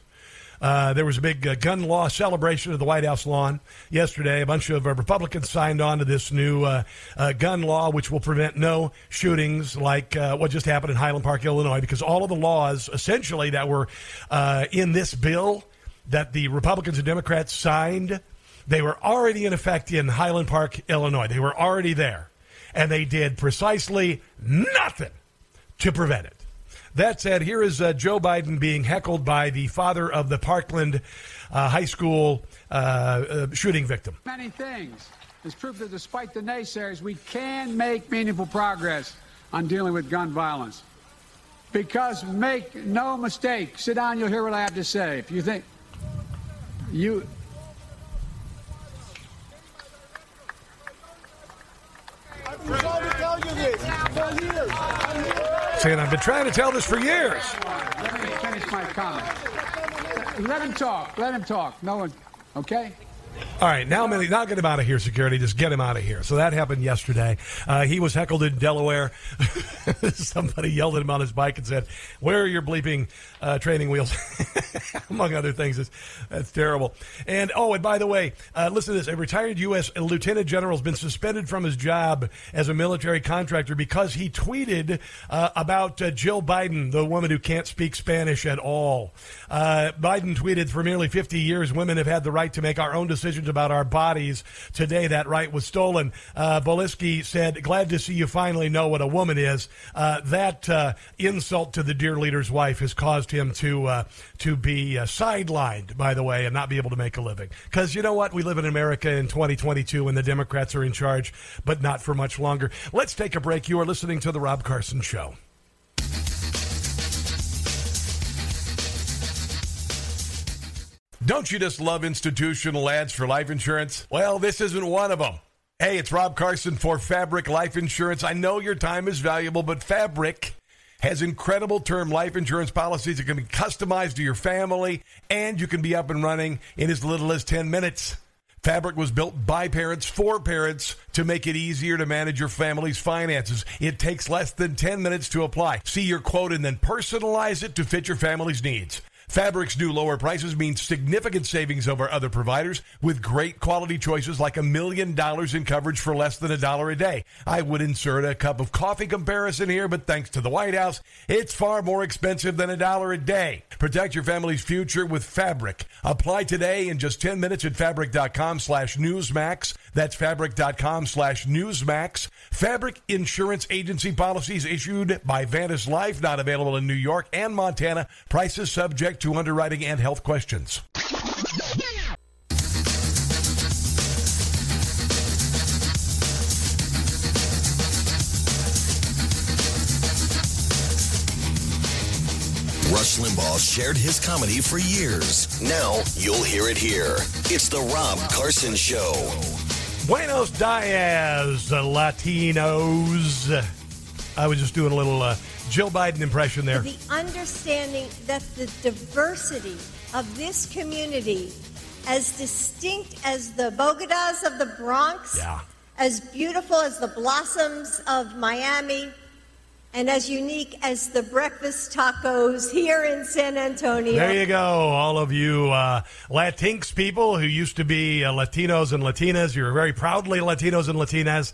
Uh, there was a big uh, gun law celebration at the White House lawn yesterday. A bunch of uh, Republicans signed on to this new uh, uh, gun law, which will prevent no shootings like what just happened in Highland Park, Illinois, because all of the laws essentially that were in this bill that the Republicans and Democrats signed, they were already in effect in Highland Park, Illinois. They were already there. And they did precisely nothing to prevent it. That said, here is uh, Joe Biden being heckled by the father of the Parkland uh, High School uh, uh, shooting victim. Many things. It's proof that despite the naysayers, we can make meaningful progress on dealing with gun violence. Because make no mistake, sit down, you'll hear what I have to say. If you think you I've been trying to tell you this for years. Saying, I've been trying to tell this for years. Let me finish my comment. Let him talk. Let him talk. No one. Okay? All right, now, Minnie, now get him out of here, security. Just get him out of here. So that happened yesterday. Uh, he was heckled in Delaware. Somebody yelled at him on his bike and said, "Where are your bleeping uh, training wheels?" Among other things, it's, that's terrible. And oh, and by the way, uh, listen to this: a retired U.S. lieutenant general has been suspended from his job as a military contractor because he tweeted uh, about uh, Jill Biden, the woman who can't speak Spanish at all. Uh, Biden tweeted, "For nearly 50 years, women have had the right to make our own decisions." Decisions about our bodies. Today, that right was stolen. Uh, said, Glad to see you finally know what a woman is. Uh, that uh, insult to the dear leader's wife has caused him to, uh, to be uh, sidelined, by the way, and not be able to make a living. Because you know what? We live in America in 2022 when the Democrats are in charge, but not for much longer. Let's take a break. You are listening to The Rob Carson Show. Don't you just love institutional ads for life insurance? Well, this isn't one of them. Hey, it's Rob Carson for Fabric Life Insurance. I know your time is valuable, but Fabric has incredible term life insurance policies that can be customized to your family, and you can be up and running in as little as 10 minutes. Fabric was built by parents for parents to make it easier to manage your family's finances. It takes less than 10 minutes to apply. See your quote and then personalize it to fit your family's needs. Fabric's new lower prices mean significant savings over other providers with great quality choices like a million dollars in coverage for less than a dollar a day. I would insert a cup of coffee comparison here, but thanks to the White House, it's far more expensive than a dollar a day. Protect your family's future with Fabric. Apply today in just 10 minutes at fabric.com slash newsmax. That's fabric.com slash newsmax. Fabric Insurance Agency policies issued by Vantis Life, not available in New York and Montana. Prices subject to underwriting and health questions. Rush Limbaugh shared his comedy for years. Now you'll hear it here. It's the Rob Carson Show. Buenos Dias, uh, Latinos. I was just doing a little uh, Jill Biden impression there. The understanding that the diversity of this community, as distinct as the bodegas of the Bronx, Yeah. as beautiful as the blossoms of Miami, and as unique as the breakfast tacos here in San Antonio. There you go, all of you uh, Latinx people who used to be uh, Latinos and Latinas. You're very proudly Latinos and Latinas.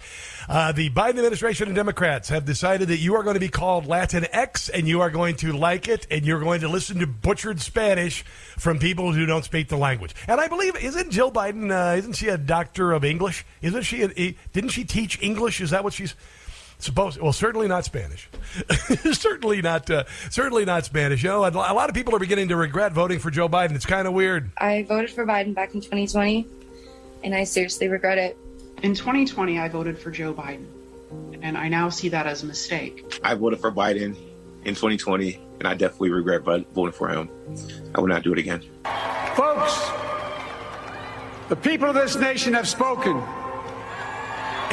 Uh, the Biden administration and Democrats have decided that you are going to be called Latinx, and you are going to like it, and you're going to listen to butchered Spanish from people who don't speak the language. And I believe, isn't Jill Biden? Uh, isn't she a doctor of English? Isn't she? A, a- didn't she teach English? Is that what she's? Supposed well, certainly not Spanish. certainly not. Uh, certainly not Spanish. You know, a lot of people are beginning to regret voting for Joe Biden. It's kind of weird. I voted for Biden back in 2020, and I seriously regret it. In 2020, I voted for Joe Biden, and I now see that as a mistake. I voted for Biden in 2020, and I definitely regret voting for him. I will not do it again. Folks, the people of this nation have spoken.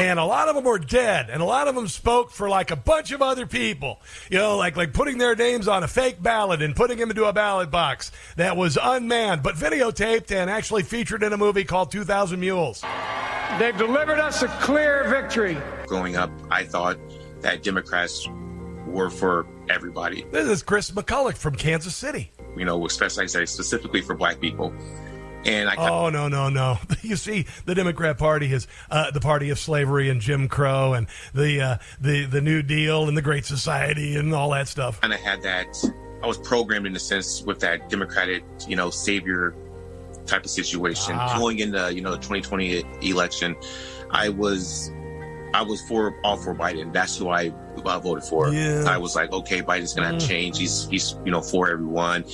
And a lot of them were dead, and a lot of them spoke for like a bunch of other people. You know, like like putting their names on a fake ballot and putting them into a ballot box that was unmanned, but videotaped and actually featured in a movie called 2,000 Mules. They've delivered us a clear victory. Growing up, I thought that Democrats were for everybody, This is Chris McCulloch from Kansas City. you know, especially I say specifically for black people. And I Oh no no no! You see, the Democrat Party is uh, the party of slavery and Jim Crow and the uh, the the New Deal and the Great Society and all that stuff. kind of had that, I was programmed in a sense with that Democratic, you know, savior type of situation. Ah. Going into, you know, the 2020 election, I was, I was for all for Biden. That's who I uh, voted for. Yeah. I was like, okay, Biden's going to Mm. change. He's, he's, you know, for everyone.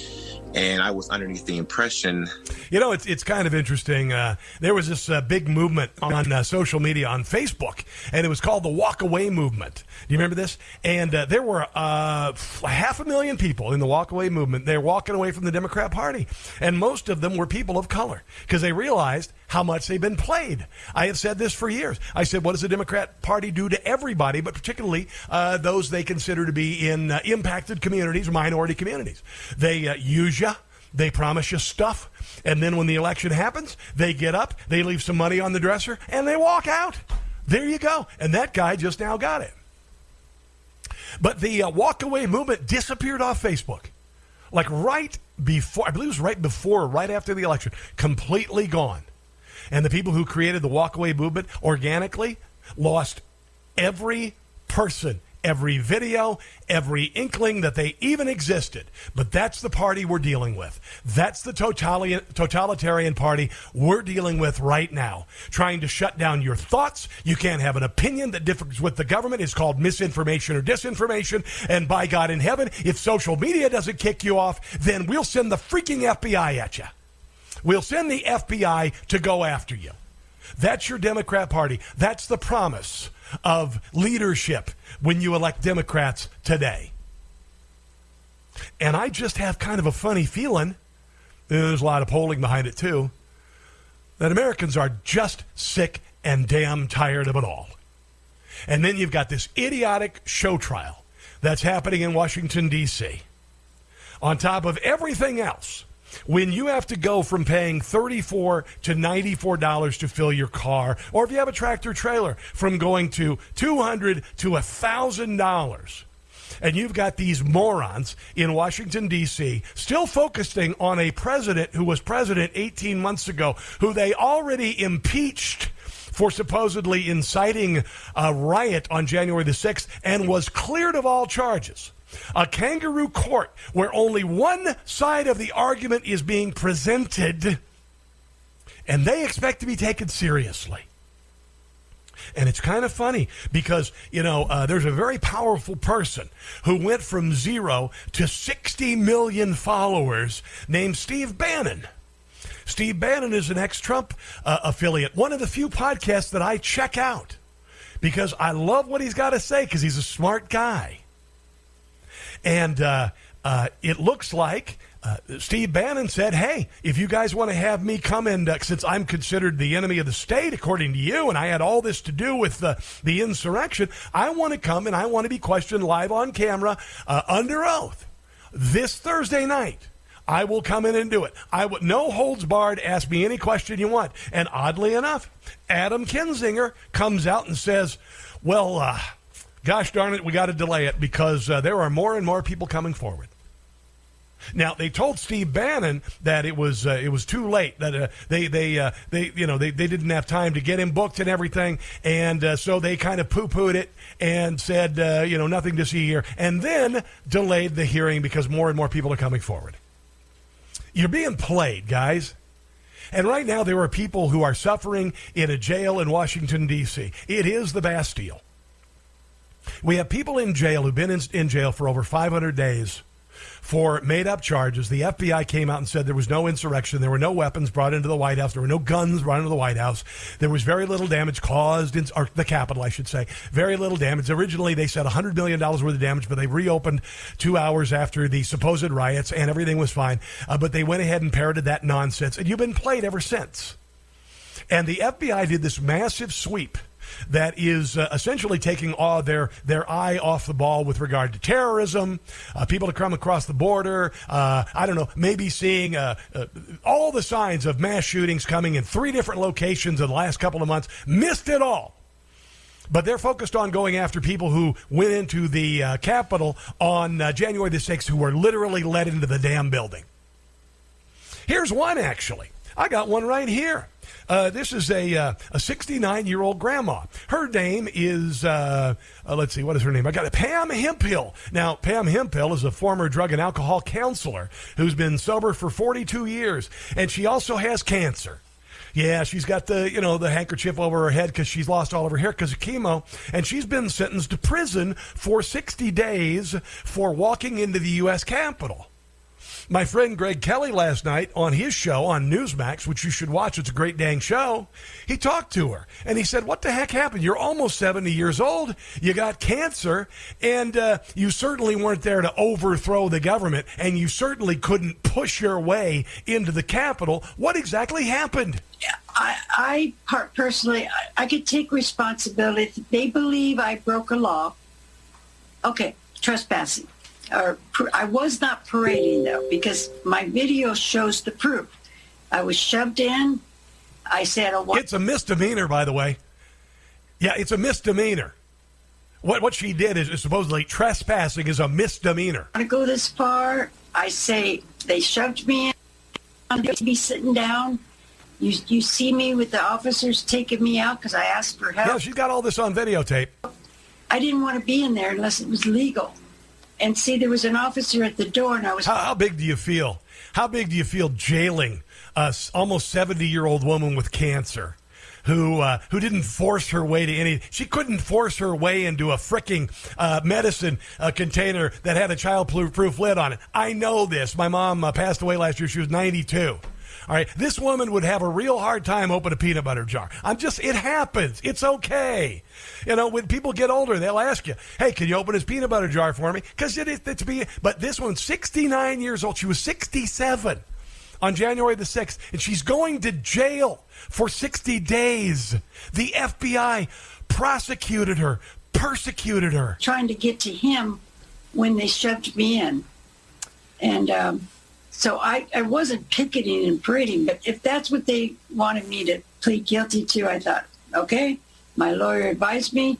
And I was underneath the impression You know, it's it's kind of interesting. Uh, there was this uh, big movement on uh, social media on Facebook, and it was called the Walk Away Movement. Do you remember this? And uh, there were uh, half a million people in the Walk Away Movement. They're walking away from the Democrat Party, and most of them were people of color because they realized how much they've been played. I have said this for years. I said, what does the Democrat Party do to everybody, but particularly uh, those they consider to be in uh, impacted communities, minority communities? They uh, use you. They promise you stuff, and then when the election happens, they get up, they leave some money on the dresser, and they walk out. There you go. And that guy just now got it. But the uh, walk away movement disappeared off Facebook. Like right before, I believe it was right before, or right after the election, completely gone. And the people who created the walkaway movement organically lost every person, every video, every inkling that they even existed. But that's the party we're dealing with. That's the totalitarian, party we're dealing with right now. Trying to shut down your thoughts. You can't have an opinion that differs with the government. It's called misinformation or disinformation. And by God in heaven, if social media doesn't kick you off, then we'll send the freaking FBI at you. We'll send the FBI to go after you. That's your Democrat Party. That's the promise of leadership when you elect Democrats today. And I just have kind of a funny feeling, there's a lot of polling behind it too, that Americans are just sick and damn tired of it all. And then you've got this idiotic show trial that's happening in Washington, D.C. On top of everything else, when you have to go from paying 34 to $94 to fill your car, or if you have a tractor trailer, from going to 200 to $1,000 and you've got these morons in Washington, D.C., still focusing on a president who was president 18 months ago, who they already impeached for supposedly inciting a riot on January the 6th and was cleared of all charges. A kangaroo court where only one side of the argument is being presented, and they expect to be taken seriously. And it's kind of funny because, you know, uh, there's a very powerful person who went from zero to 60 million followers named Steve Bannon. Steve Bannon is an ex Trump uh, affiliate, one of the few podcasts that I check out because I love what he's got to say because he's a smart guy. And uh, uh, it looks like uh, Steve Bannon said, "Hey, if you guys want to have me come and uh, since I'm considered the enemy of the state according to you, and I had all this to do with the the insurrection, I want to come and I want to be questioned live on camera uh, under oath this Thursday night." I will come in and do it. I would no holds barred. Ask me any question you want. And oddly enough, Adam Kinzinger comes out and says, "Well, uh, gosh darn it, we got to delay it because uh, there are more and more people coming forward." Now they told Steve Bannon that it was uh, it was too late that uh, they they uh, they you know they, they didn't have time to get him booked and everything, and uh, so they kind of poo pooed it and said uh, you know nothing to see here, and then delayed the hearing because more and more people are coming forward. You're being played, guys. And right now, there are people who are suffering in a jail in Washington, D.C. It is the Bastille. We have people in jail who've been in, in jail for over 500 days for made up charges. The FBI came out and said there was no insurrection. There were no weapons brought into the White House. There were no guns brought into the White House. There was very little damage caused in the Capitol, I should say. Very little damage. Originally, they said $100 million worth of damage, but they reopened two hours after the supposed riots and everything was fine. Uh, but they went ahead and parroted that nonsense. And you've been played ever since. And the FBI did this massive sweep that is uh, essentially taking all their their eye off the ball with regard to terrorism, uh, people to come across the border. Uh, I don't know, maybe seeing uh, uh, all the signs of mass shootings coming in three different locations in the last couple of months. Missed it all. But they're focused on going after people who went into the uh, Capitol on January the 6th who were literally let into the damn building. Here's one, actually. I got one right here. Uh, this is a uh, a 69 year old grandma. Her name is uh, let's see, what is her name? I got it. Pam Hemphill. Now, Pam Hemphill is a former drug and alcohol counselor who's been sober for 42 years, and she also has cancer. Yeah, she's got the you know the handkerchief over her head because she's lost all of her hair because of chemo, and she's been sentenced to prison for 60 days for walking into the U.S. Capitol. My friend Greg Kelly last night on his show on Newsmax, which you should watch, it's a great dang show. He talked to her and he said, What the heck happened? You're almost 70 years old. You got cancer, and uh, you certainly weren't there to overthrow the government, and you certainly couldn't push your way into the Capitol. What exactly happened? I, I personally, I, I could take responsibility. They believe I broke a law. Okay, trespassing or I was not parading though because my video shows the proof. I was shoved in. I said, oh, "It's a misdemeanor, by the way." Yeah, it's a misdemeanor. What what she did is, is supposedly trespassing is a misdemeanor. I go this far. I say they shoved me in. I'm going to be sitting down. You you see me with the officers taking me out because I asked for help. Yeah, she's got all this on videotape. I didn't want to be in there unless it was legal. And see, there was an officer at the door, and I was. How, how big do you feel? How big do you feel jailing a almost seventy year old woman with cancer? Who uh, who didn't force her way to any? She couldn't force her way into a fricking uh, medicine uh, container that had a child-proof lid on it. I know this. My mom uh, passed away last year. She was ninety-two. All right, this woman would have a real hard time opening a peanut butter jar. I'm just, it happens. It's okay. You know, when people get older, they'll ask you, "Hey, can you open this peanut butter jar for me?" Because it is it's be. But this one's 69 years old. She was 67 on January the 6th, and she's going to jail for 60 days. The FBI prosecuted her, persecuted her. trying to get to him when they shoved me in. And um, so I, I wasn't picketing and parading, but if that's what they wanted me to plead guilty to, I thought, okay, my lawyer advised me,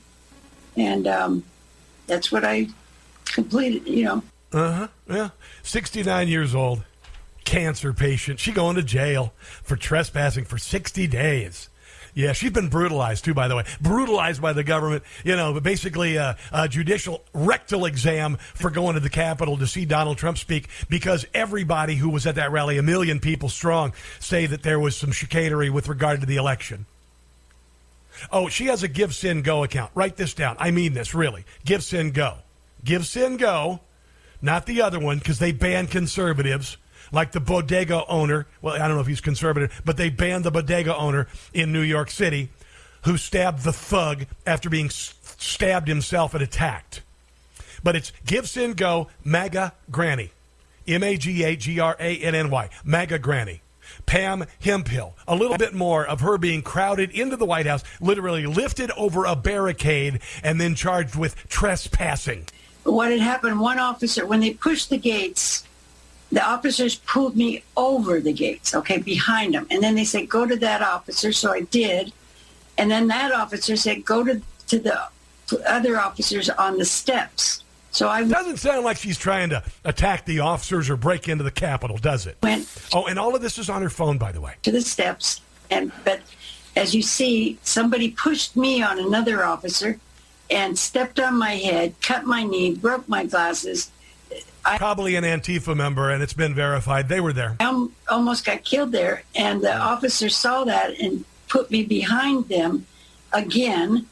and um, that's what I completed, you know. Uh huh. Yeah. 69 years old, cancer patient. She going to jail for trespassing for 60 days. Yeah, she's been brutalized too, by the way. Brutalized by the government, you know, but basically a, a judicial rectal exam for going to the Capitol to see Donald Trump speak because everybody who was at that rally, a million people strong, say that there was some chicanery with regard to the election. Oh, she has a GiveSendGo account. Write this down. I mean this, really. GiveSendGo. Give Sin Go, not the other one, because they banned conservatives, like the bodega owner. Well, I don't know if he's conservative, but they banned the bodega owner in New York City who stabbed the thug after being stabbed himself and attacked. But it's GiveSendGo MAGA Granny. M A G A G R A N N Y. MAGA Granny. Pam Hemphill. A little bit more of her being crowded into the White House, literally lifted over a barricade and then charged with trespassing. What had happened, one officer, when they pushed the gates, the officers pulled me over the gates, okay, behind them. And then they said, go to that officer. So I did. And then that officer said, go to, to the other officers on the steps. So I doesn't sound like she's trying to attack the officers or break into the Capitol, does it? Went oh, and all of this is on her phone, by the way. to the steps. And but as you see, somebody pushed me on another officer and stepped on my head, cut my knee, broke my glasses. Probably an Antifa member, and it's been verified. They were there. I almost got killed there, and the officer saw that and put me behind them again.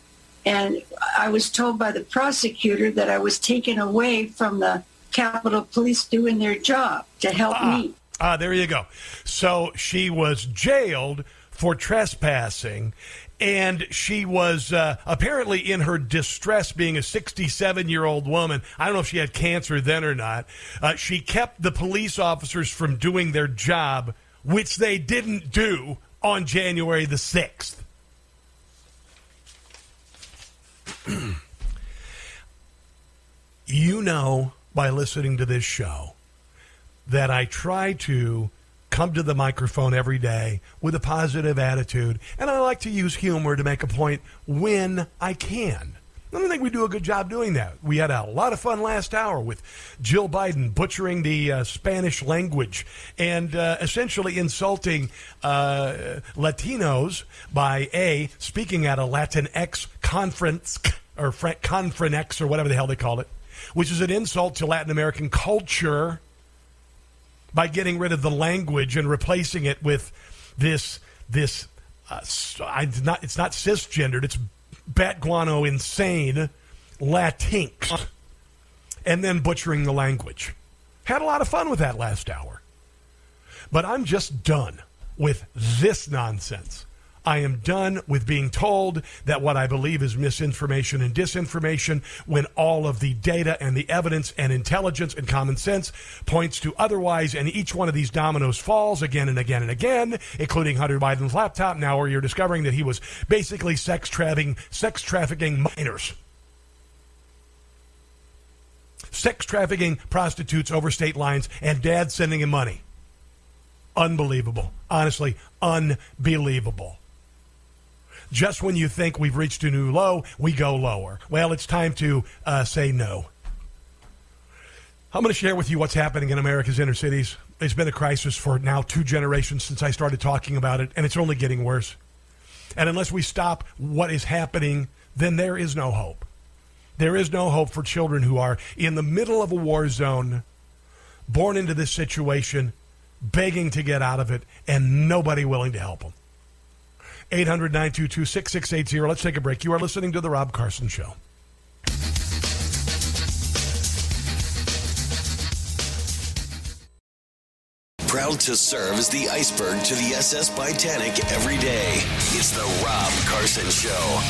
And I was told by the prosecutor that I was taken away from the Capitol Police doing their job to help me. Ah, there you go. So she was jailed for trespassing, and she was uh, apparently in her distress, being a 67 year old woman. I don't know if she had cancer then or not. Uh, she kept the police officers from doing their job, which they didn't do on January the 6th. you know by listening to this show that I try to come to the microphone every day with a positive attitude, and I like to use humor to make a point when I can. I don't think we do a good job doing that. We had a lot of fun last hour with Jill Biden butchering the uh, Spanish language and uh, essentially insulting uh, Latinos by A, speaking at a Latinx conference or Fran- or whatever the hell they called it, which is an insult to Latin American culture by getting rid of the language and replacing it with this this uh, s- I, not it's not cisgendered it's bat guano insane Latinx and then butchering the language. Had a lot of fun with that last hour. But I'm just done with this nonsense. I am done with being told that what I believe is misinformation and disinformation when all of the data and the evidence and intelligence and common sense points to otherwise, and each one of these dominoes falls again and again and again, including Hunter Biden's laptop, now where you're discovering that he was basically sex trafficking, sex trafficking minors. Sex trafficking prostitutes over state lines and dad sending him money. Unbelievable. Honestly, unbelievable. Just when you think we've reached a new low, we go lower. Well, it's time to uh, say no. I'm going to share with you what's happening in America's inner cities. It's been a crisis for now two generations since I started talking about it, and it's only getting worse. And unless we stop what is happening, then there is no hope. There is no hope for children who are in the middle of a war zone, born into this situation, begging to get out of it, and nobody willing to help them. 800 922 6680. Let's take a break. You are listening to The Rob Carson Show. Proud to serve as the iceberg to the SS Titanic every day. It's the Rob Carson Show.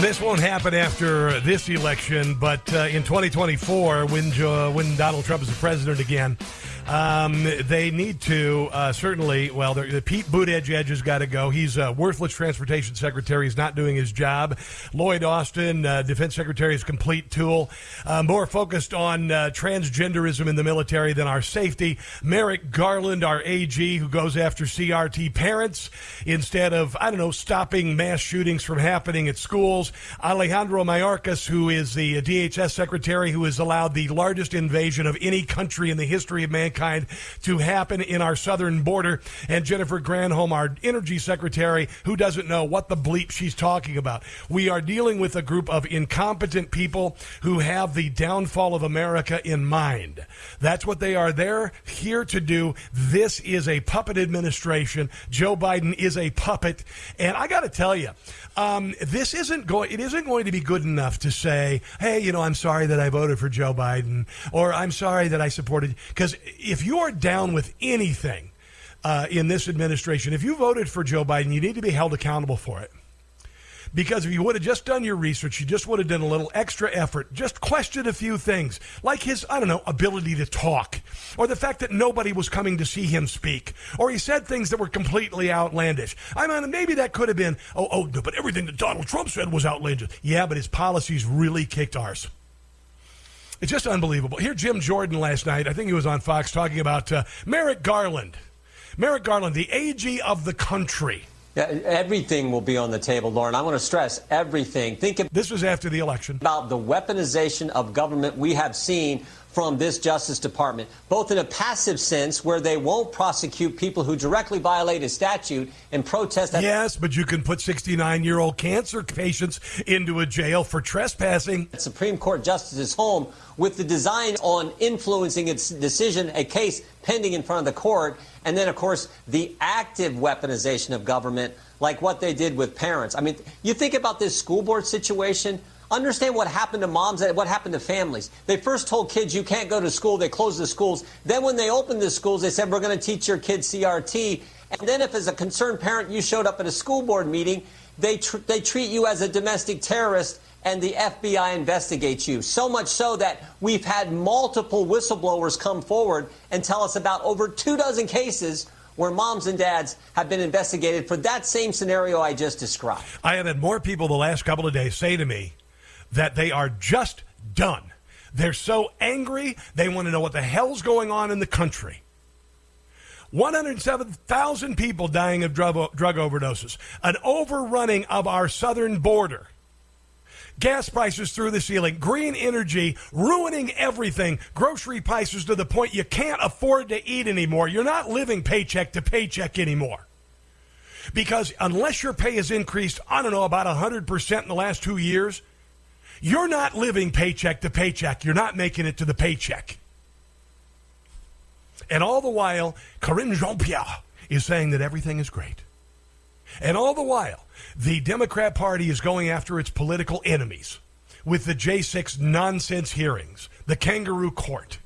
This won't happen after this election, but uh, in 2024, when uh, when Donald Trump is the president again, um, they need to uh, certainly. Well, the Pete Buttigieg has got to go. He's a worthless transportation secretary. He's not doing his job. Lloyd Austin, uh, defense secretary, is complete tool. Uh, more focused on uh, transgenderism in the military than our safety. Merrick Garland, our AG, who goes after CRT parents instead of I don't know stopping mass shootings from happening at schools. Alejandro Mayorkas, who is the DHS secretary, who has allowed the largest invasion of any country in the history of mankind to happen in our southern border. And Jennifer Granholm, our energy secretary, who doesn't know what the bleep she's talking about. We are dealing with a group of incompetent people who have the downfall of America in mind. That's what they are. They're here to do. This is a puppet administration. Joe Biden is a puppet. And I got to tell you, um, this isn't going. It isn't going to be good enough to say, "Hey, you know, I'm sorry that I voted for Joe Biden," or "I'm sorry that I supported." Because if you are down with anything uh, in this administration, if you voted for Joe Biden, you need to be held accountable for it. Because if you would have just done your research, you just would have done a little extra effort, just questioned a few things, like his, I don't know, ability to talk, or the fact that nobody was coming to see him speak, or he said things that were completely outlandish. I mean, maybe that could have been, oh, oh, but everything that Donald Trump said was outlandish. Yeah, but his policies really kicked ours. It's just unbelievable. Here, Jim Jordan last night, I think he was on Fox talking about uh, Merrick Garland. Merrick Garland, the AG of the country. Yeah, everything will be on the table, Lauren. I want to stress everything. Think of this was after the election about the weaponization of government we have seen from this Justice Department, both in a passive sense where they won't prosecute people who directly violate a statute and protest. That- yes, but you can put 69 year old cancer patients into a jail for trespassing. Supreme Court justice's home with the design on influencing its decision, a case pending in front of the court, and then, of course, the active weaponization of government, like what they did with parents. I mean, you think about this school board situation. Understand what happened to moms and what happened to families. They first told kids you can't go to school. They closed the schools. Then when they opened the schools, they said we're going to teach your kids CRT. And then if as a concerned parent you showed up at a school board meeting, they, tr- they treat you as a domestic terrorist and the FBI investigates you. So much so that we've had multiple whistleblowers come forward and tell us about over two dozen cases where moms and dads have been investigated for that same scenario I just described. I have had more people the last couple of days say to me, that they are just done. They're so angry, they want to know what the hell's going on in the country. 107,000 people dying of drug, drug overdoses, an overrunning of our southern border, gas prices through the ceiling, green energy ruining everything, grocery prices to the point you can't afford to eat anymore. You're not living paycheck to paycheck anymore. Because unless your pay has increased, I don't know, about 100% in the last two years, you're not living paycheck to paycheck. You're not making it to the paycheck. And all the while, Karine Jean-Pierre is saying that everything is great. And all the while, the Democrat Party is going after its political enemies with the J6 nonsense hearings, the kangaroo court,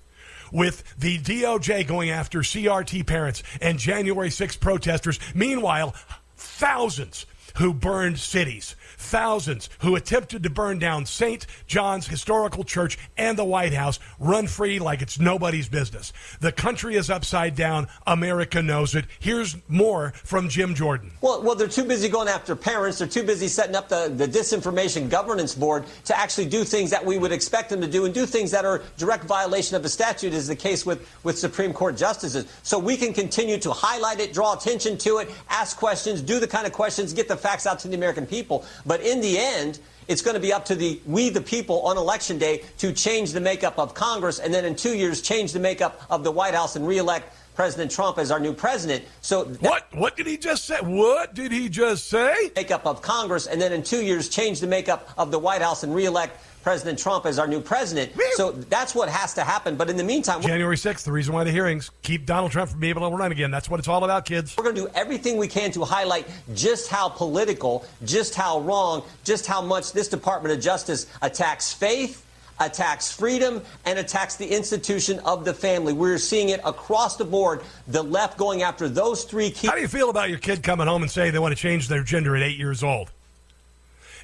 with the DOJ going after CRT parents and January 6 protesters. Meanwhile, thousands who burned cities, thousands who attempted to burn down St. John's Historical Church and the White House run free like it's nobody's business. The country is upside down. America knows it. Here's more from Jim Jordan. Well, well, they're too busy going after parents. They're too busy setting up the, the disinformation governance board to actually do things that we would expect them to do and do things that are direct violation of the statute, is the case with, with Supreme Court justices. So we can continue to highlight it, draw attention to it, ask questions, do the kind of questions, get the facts out to the American people. But in the end, it's going to be up to the we the people on election day to change the makeup of Congress and then in two years change the makeup of the White House and reelect President Trump as our new president. So what? What did he just say? What did he just say? Makeup of Congress, and then in two years change the makeup of the White House and reelect President Trump as our new president. So that's what has to happen. But in the meantime, January 6th, the reason why the hearings keep Donald Trump from being able to run again. That's what it's all about, kids. We're going to do everything we can to highlight just how political, just how wrong, just how much this Department of Justice attacks faith attacks freedom and attacks the institution of the family. We're seeing it across the board. The left going after those three key. How do you feel about your kid coming home and saying they want to change their gender at eight years old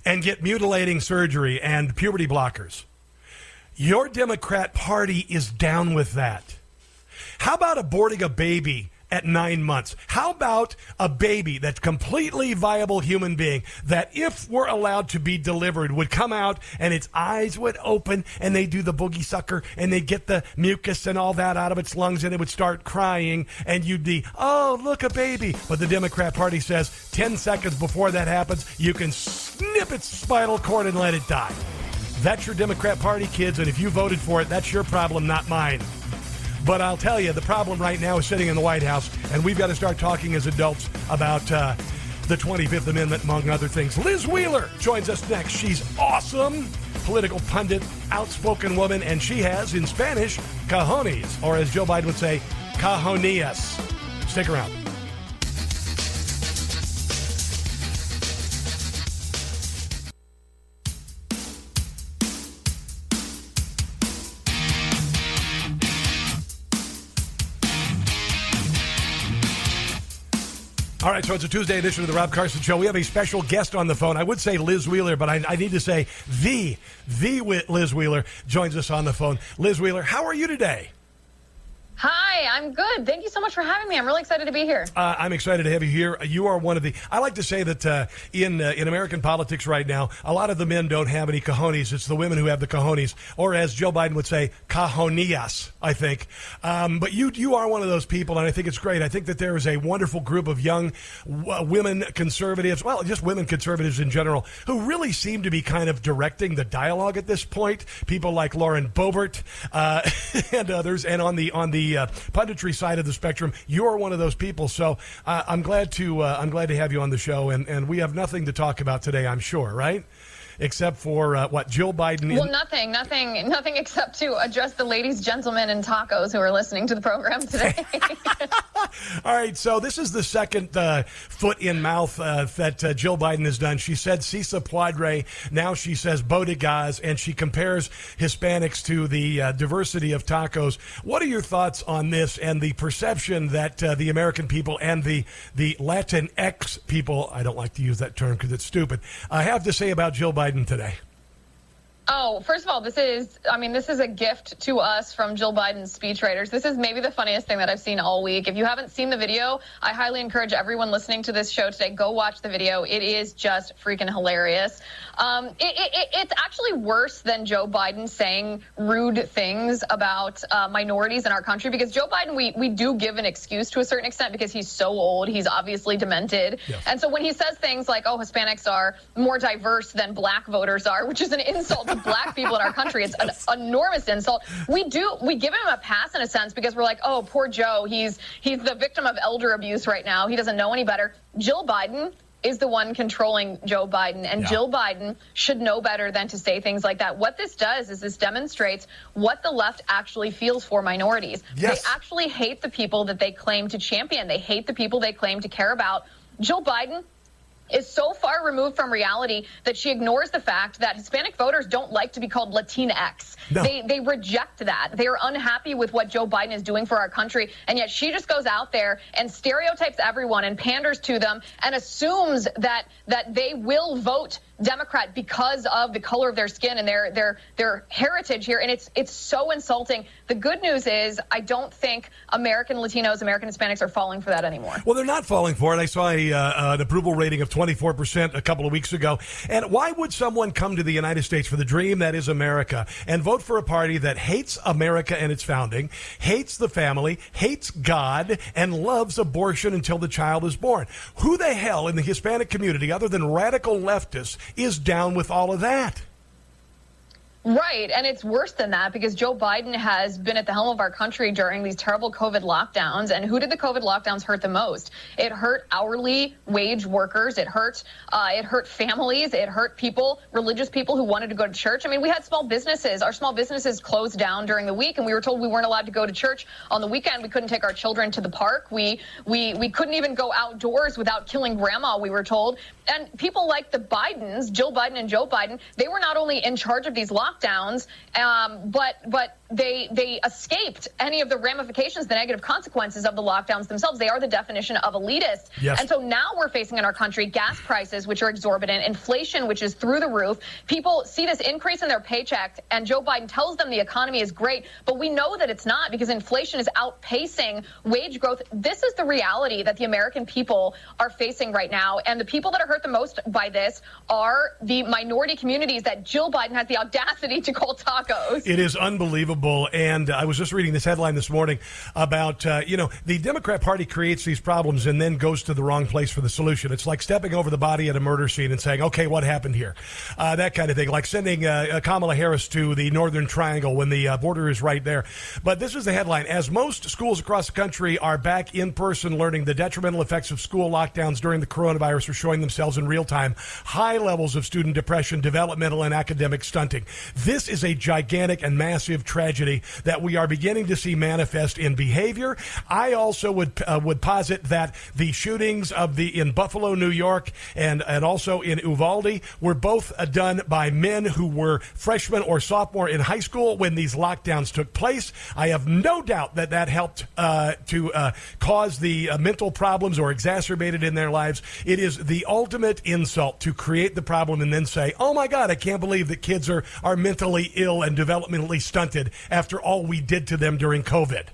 and get mutilating surgery and puberty blockers? Your Democrat Party is down with that. How about aborting a baby at nine months? How about a baby that's completely viable human being that if we're allowed to be delivered would come out and its eyes would open and they do the boogie sucker and they get the mucus and all that out of its lungs and it would start crying and you'd be, oh, look, a baby. But the Democrat Party says 10 seconds before that happens, you can its spinal cord and let it die. That's your Democrat Party, kids, and if you voted for it, that's your problem, not mine. But I'll tell you, the problem right now is sitting in the White House, and we've got to start talking as adults about uh, the 25th Amendment, among other things. Liz Wheeler joins us next. She's awesome, political pundit, outspoken woman, and she has, in Spanish, cajones, or as Joe Biden would say, cajonías. Stick around. So it's a Tuesday edition of the Rob Carson Show. We have a special guest on the phone. I would say Liz Wheeler, but I, I need to say the, the Liz Wheeler joins us on the phone. Liz Wheeler, how are you today? Hi, I'm good. Thank you so much for having me. I'm really excited to be here. Uh, I'm excited to have you here. You are one of the. I like to say that uh, in uh, in American politics right now, a lot of the men don't have any cojones. It's the women who have the cojones, or as Joe Biden would say, cajonillas. I think. Um, but you you are one of those people, and I think it's great. I think that there is a wonderful group of young w- women conservatives, well, just women conservatives in general, who really seem to be kind of directing the dialogue at this point. People like Lauren Boebert uh, and others, and on the on the uh, punditry side of the spectrum, you're one of those people. So uh, I'm glad to uh, I'm glad to have you on the show, and, and we have nothing to talk about today. I'm sure, right? Except for uh, what Jill Biden. Well, nothing, nothing, nothing except to address the ladies, gentlemen, and tacos who are listening to the program today. All right, so this is the second uh, foot in mouth uh, that uh, Jill Biden has done. She said "Sisa Padre," now she says "Bodegas," and she compares Hispanics to the uh, diversity of tacos. What are your thoughts on this and the perception that uh, the American people and the the Latinx people—I don't like to use that term because it's stupid, I have to say about Jill Biden today? Oh, first of all, this is, I mean, this is a gift to us from Jill Biden's speechwriters. This is maybe the funniest thing that I've seen all week. If you haven't seen the video, I highly encourage everyone listening to this show today, go watch the video. It is just freaking hilarious. Um, it, it, it's actually worse than Joe Biden saying rude things about uh, minorities in our country because Joe Biden, we, we do give an excuse to a certain extent because he's so old. He's obviously demented. Yes. And so when he says things like, oh, Hispanics are more diverse than black voters are, which is an insult to black people in our country. It's an enormous insult. We do we give him a pass in a sense because we're like, oh, poor Joe. He's he's the victim of elder abuse right now. He doesn't know any better. Jill Biden is the one controlling Joe Biden. And yeah. Jill Biden should know better than to say things like that. What this does is this demonstrates what the left actually feels for minorities. Yes. They actually hate the people that they claim to champion, they hate the people they claim to care about. Jill Biden is so far removed from reality that she ignores the fact that Hispanic voters don't like to be called Latinx. No. They they reject that. They are unhappy with what Joe Biden is doing for our country, and yet she just goes out there and stereotypes everyone and panders to them and assumes that that they will vote Democrat because of the color of their skin and their their their heritage here, and it's it's so insulting. The good news is, I don't think American Latinos, American Hispanics are falling for that anymore. Well, they're not falling for it. I saw a, uh, an approval rating of 24 percent a couple of weeks ago. And why would someone come to the United States for the dream that is America and vote for a party that hates America and its founding, hates the family, hates God, and loves abortion until the child is born? Who the hell in the Hispanic community, other than radical leftists? Is down with all of that. Right. And it's worse than that because Joe Biden has been at the helm of our country during these terrible COVID lockdowns. And who did the COVID lockdowns hurt the most? It hurt hourly wage workers. It hurt, uh, it hurt families. It hurt people, religious people who wanted to go to church. I mean, we had small businesses. Our small businesses closed down during the week and we were told we weren't allowed to go to church on the weekend. We couldn't take our children to the park. We, we, we couldn't even go outdoors without killing grandma, we were told. And people like the Bidens, Jill Biden and Joe Biden, they were not only in charge of these lockdowns, um, but but they they escaped any of the ramifications, the negative consequences of the lockdowns themselves. They are the definition of elitist. Yes. And so now we're facing in our country gas prices, which are exorbitant, inflation, which is through the roof. People see this increase in their paycheck, and Joe Biden tells them the economy is great, but we know that it's not because inflation is outpacing wage growth. This is the reality that the American people are facing right now, and the people that are hurt the most by this are the minority communities that Jill Biden has the audacity to call tacos. It is unbelievable. And I was just reading this headline this morning about, uh, you know, the Democrat Party creates these problems and then goes to the wrong place for the solution. It's like stepping over the body at a murder scene and saying, okay, what happened here? Uh, that kind of thing. Like sending uh, Kamala Harris to the Northern Triangle when the uh, border is right there. But this is the headline. As most schools across the country are back in person learning, the detrimental effects of school lockdowns during the coronavirus are showing themselves in real time. High levels of student depression, developmental and academic stunting. This is a gigantic and massive tragedy that we are beginning to see manifest in behavior. I also would uh, would posit that the shootings of the in Buffalo, New York, and and also in Uvalde were both uh, done by men who were freshmen or sophomore in high school when these lockdowns took place. I have no doubt that that helped uh, to uh, cause the uh, mental problems or exacerbated in their lives. It is the ultimate insult to create the problem and then say, "Oh my God, I can't believe that kids are are mentally ill and developmentally stunted." After all we did to them during COVID?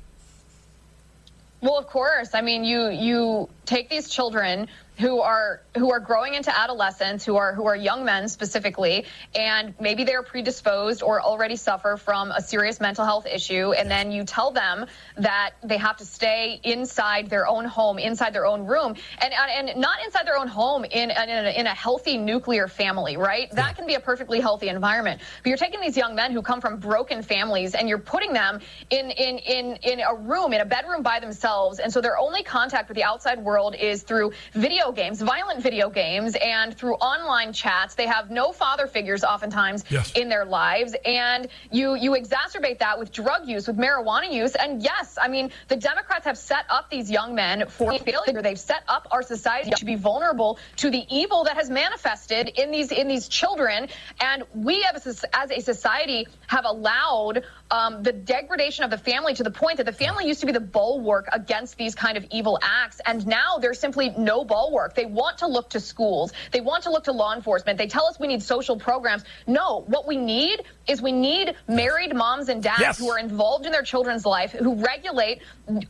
Well, of course. I mean, you you take these children who are who are growing into adolescence, who are who are young men specifically, and maybe they're predisposed or already suffer from a serious mental health issue, and then you tell them that they have to stay inside their own home, inside their own room, and and not inside their own home in in a, in a healthy nuclear family, right? That can be a perfectly healthy environment. But you're taking these young men who come from broken families, and you're putting them in in in in a room, in a bedroom by themselves, and so their only contact with the outside world is through video games, violent video games, and through online chats. They have no father figures oftentimes Yes. in their lives, and you you exacerbate that with drug use, with marijuana use. And yes, I mean the Democrats have set up these young men for failure. They've set up our society to be vulnerable to the evil that has manifested in these in these children, and we as a, as a society have allowed um, the degradation of the family to the point that the family used to be the bulwark against these kind of evil acts, and now there's simply no bulwark. They want to look to schools. They want to look to law enforcement. They tell us we need social programs. No, what we need is we need married moms and dads Yes. who are involved in their children's life, who regulate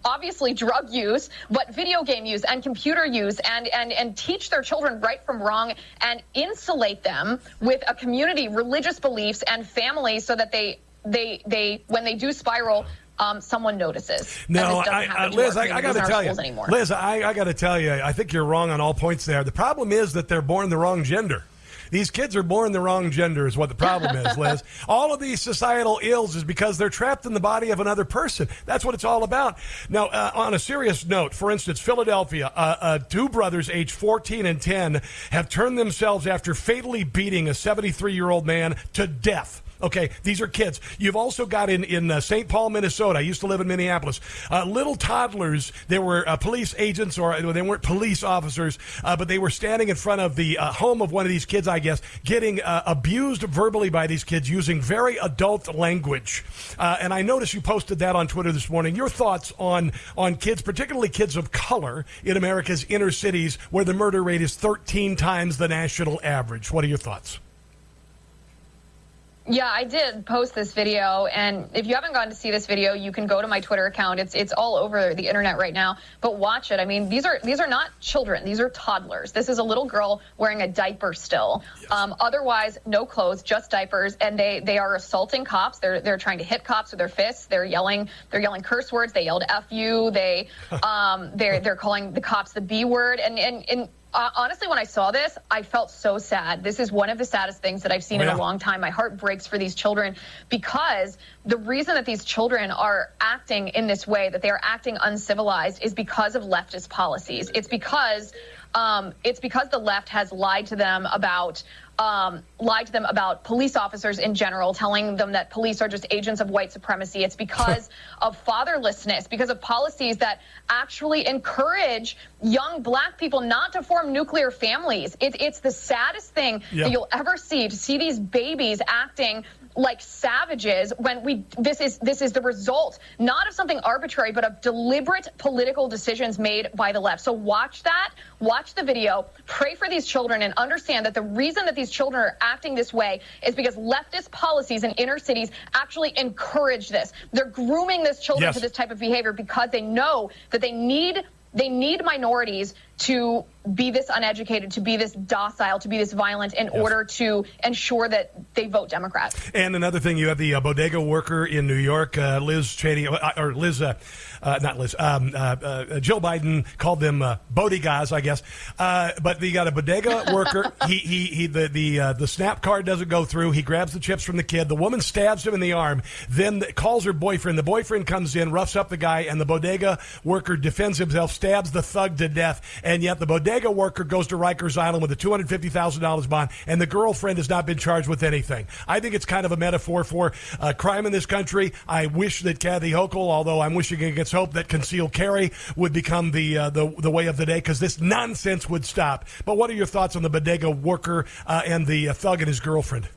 obviously drug use, but video game use and computer use, and and and teach their children right from wrong and insulate them with a community, religious beliefs, and family, so that they they they when they do spiral. Um, someone notices. No, I, I, Liz, I, I got to tell you, anymore. Liz, I, I got to tell you, I think you're wrong on all points there. The problem is that they're born the wrong gender. These kids are born the wrong gender, is what the problem is, Liz. all of these societal ills is because they're trapped in the body of another person. That's what it's all about. Now, uh, on a serious note, for instance, Philadelphia, uh, uh, two brothers aged 14 and 10 have turned themselves after fatally beating a 73 year old man to death. Okay, these are kids. You've also got in in uh, St. Paul, Minnesota. I used to live in Minneapolis. Uh, little toddlers. There were uh, police agents, or they weren't police officers, uh, but they were standing in front of the uh, home of one of these kids. I guess getting uh, abused verbally by these kids using very adult language. And I noticed you posted that on Twitter this morning. Your thoughts on on kids, particularly kids of color in America's inner cities, where the murder rate is 13 times the national average. What are your thoughts? Yeah, I did post this video, and if you haven't gotten to see this video, you can go to my Twitter account. It's it's all over the internet right now. But watch it. I mean, these are these are not children; these are toddlers. This is a little girl wearing a diaper still. Um, otherwise, no clothes, just diapers, and they they are assaulting cops. They're they're trying to hit cops with their fists. They're yelling they're yelling curse words. They yelled "f you." They um they're they're calling the cops the b word, and and and uh, honestly, when I saw this, I felt so sad. This is one of the saddest things that I've seen Oh, in a long time. My heart breaks for these children because the reason that these children are acting in this way, that they are acting uncivilized, is because of leftist policies. It's because um, it's because the left has lied to them about um, lied to them about police officers in general, telling them that police are just agents of white supremacy. It's because of fatherlessness, because of policies that actually encourage young black people not to form nuclear families. It, it's the saddest thing that you'll ever see to see these babies acting like savages when we this is this is the result not of something arbitrary but of deliberate political decisions made by the left so watch that watch the video pray for these children and understand that the reason that these children are acting this way is because leftist policies in inner cities actually encourage this they're grooming these children Yes. to this type of behavior because they know that they need they need minorities to be this uneducated, to be this docile, to be this violent in order to ensure that they vote Democrat. And another thing, you have the uh, bodega worker in New York, uh, Liz Cheney, uh, or Liz, uh, uh, not Liz, um, uh, uh, Jill Biden called them uh, bodegas, I guess. Uh, but you got a bodega worker. he, he, he, the the uh, the snap card doesn't go through. He grabs the chips from the kid. The woman stabs him in the arm. Then calls her boyfriend. The boyfriend comes in, roughs up the guy, and the bodega worker defends himself, stabs the thug to death. And yet the bodega worker goes to Rikers Island with a two hundred fifty thousand dollars bond, and the girlfriend has not been charged with anything. I think it's kind of a metaphor for uh, crime in this country. I wish that Kathy Hochul, although I'm wishing against hope that concealed carry would become the uh, the, the way of the day because this nonsense would stop. But what are your thoughts on the bodega worker uh, and the uh, thug and his girlfriend?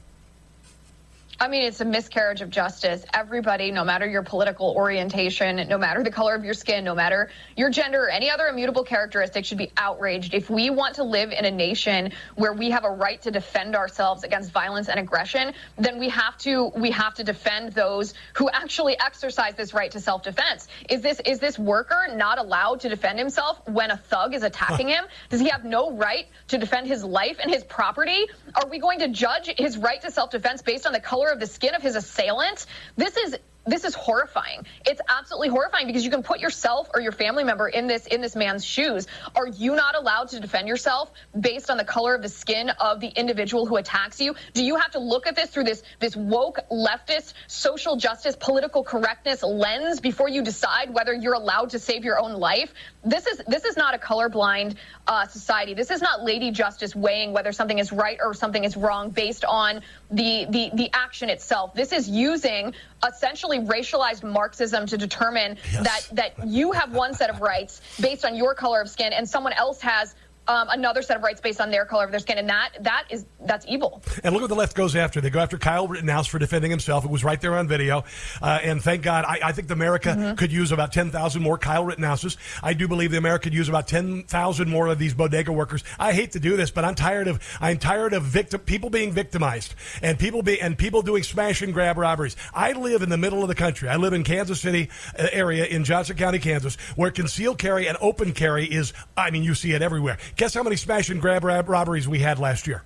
I mean, it's a miscarriage of justice. Everybody, no matter your political orientation, no matter the color of your skin, no matter your gender or any other immutable characteristic, should be outraged. If we want to live in a nation where we have a right to defend ourselves against violence and aggression, then we have to we have to defend those who actually exercise this right to self-defense. Is this is this worker not allowed to defend himself when a thug is attacking him? Does he have no right to defend his life and his property? Are we going to judge his right to self-defense based on the color of the skin of his assailant? This is this is horrifying. It's absolutely horrifying because you can put yourself or your family member in this in this man's shoes. Are you not allowed to defend yourself based on the color of the skin of the individual who attacks you? Do you have to look at this through this this woke leftist social justice political correctness lens before you decide whether you're allowed to save your own life? This is this is not a colorblind uh, society. This is not Lady Justice weighing whether something is right or something is wrong based on the the the action itself. This is using essentially racialized Marxism to determine that that you have one set of rights based on your color of skin, and someone else has um, another set of rights based on their color of their skin, and that that is that's evil. And look what the left goes after. They go after Kyle Rittenhouse for defending himself. It was right there on video. Uh, and thank God, I, I think America Mm-hmm. could use about 10,000 more Kyle Rittenhouses. I do believe the America could use about 10,000 more of these bodega workers. I hate to do this, but I'm tired of, I'm tired of victim, people being victimized and people be, and people doing smash and grab robberies. I live in the middle of the country. I live in Kansas City uh, area in Johnson County, Kansas, where concealed carry and open carry is, I mean, you see it everywhere. Guess how many smash and grab rob- robberies we had last year?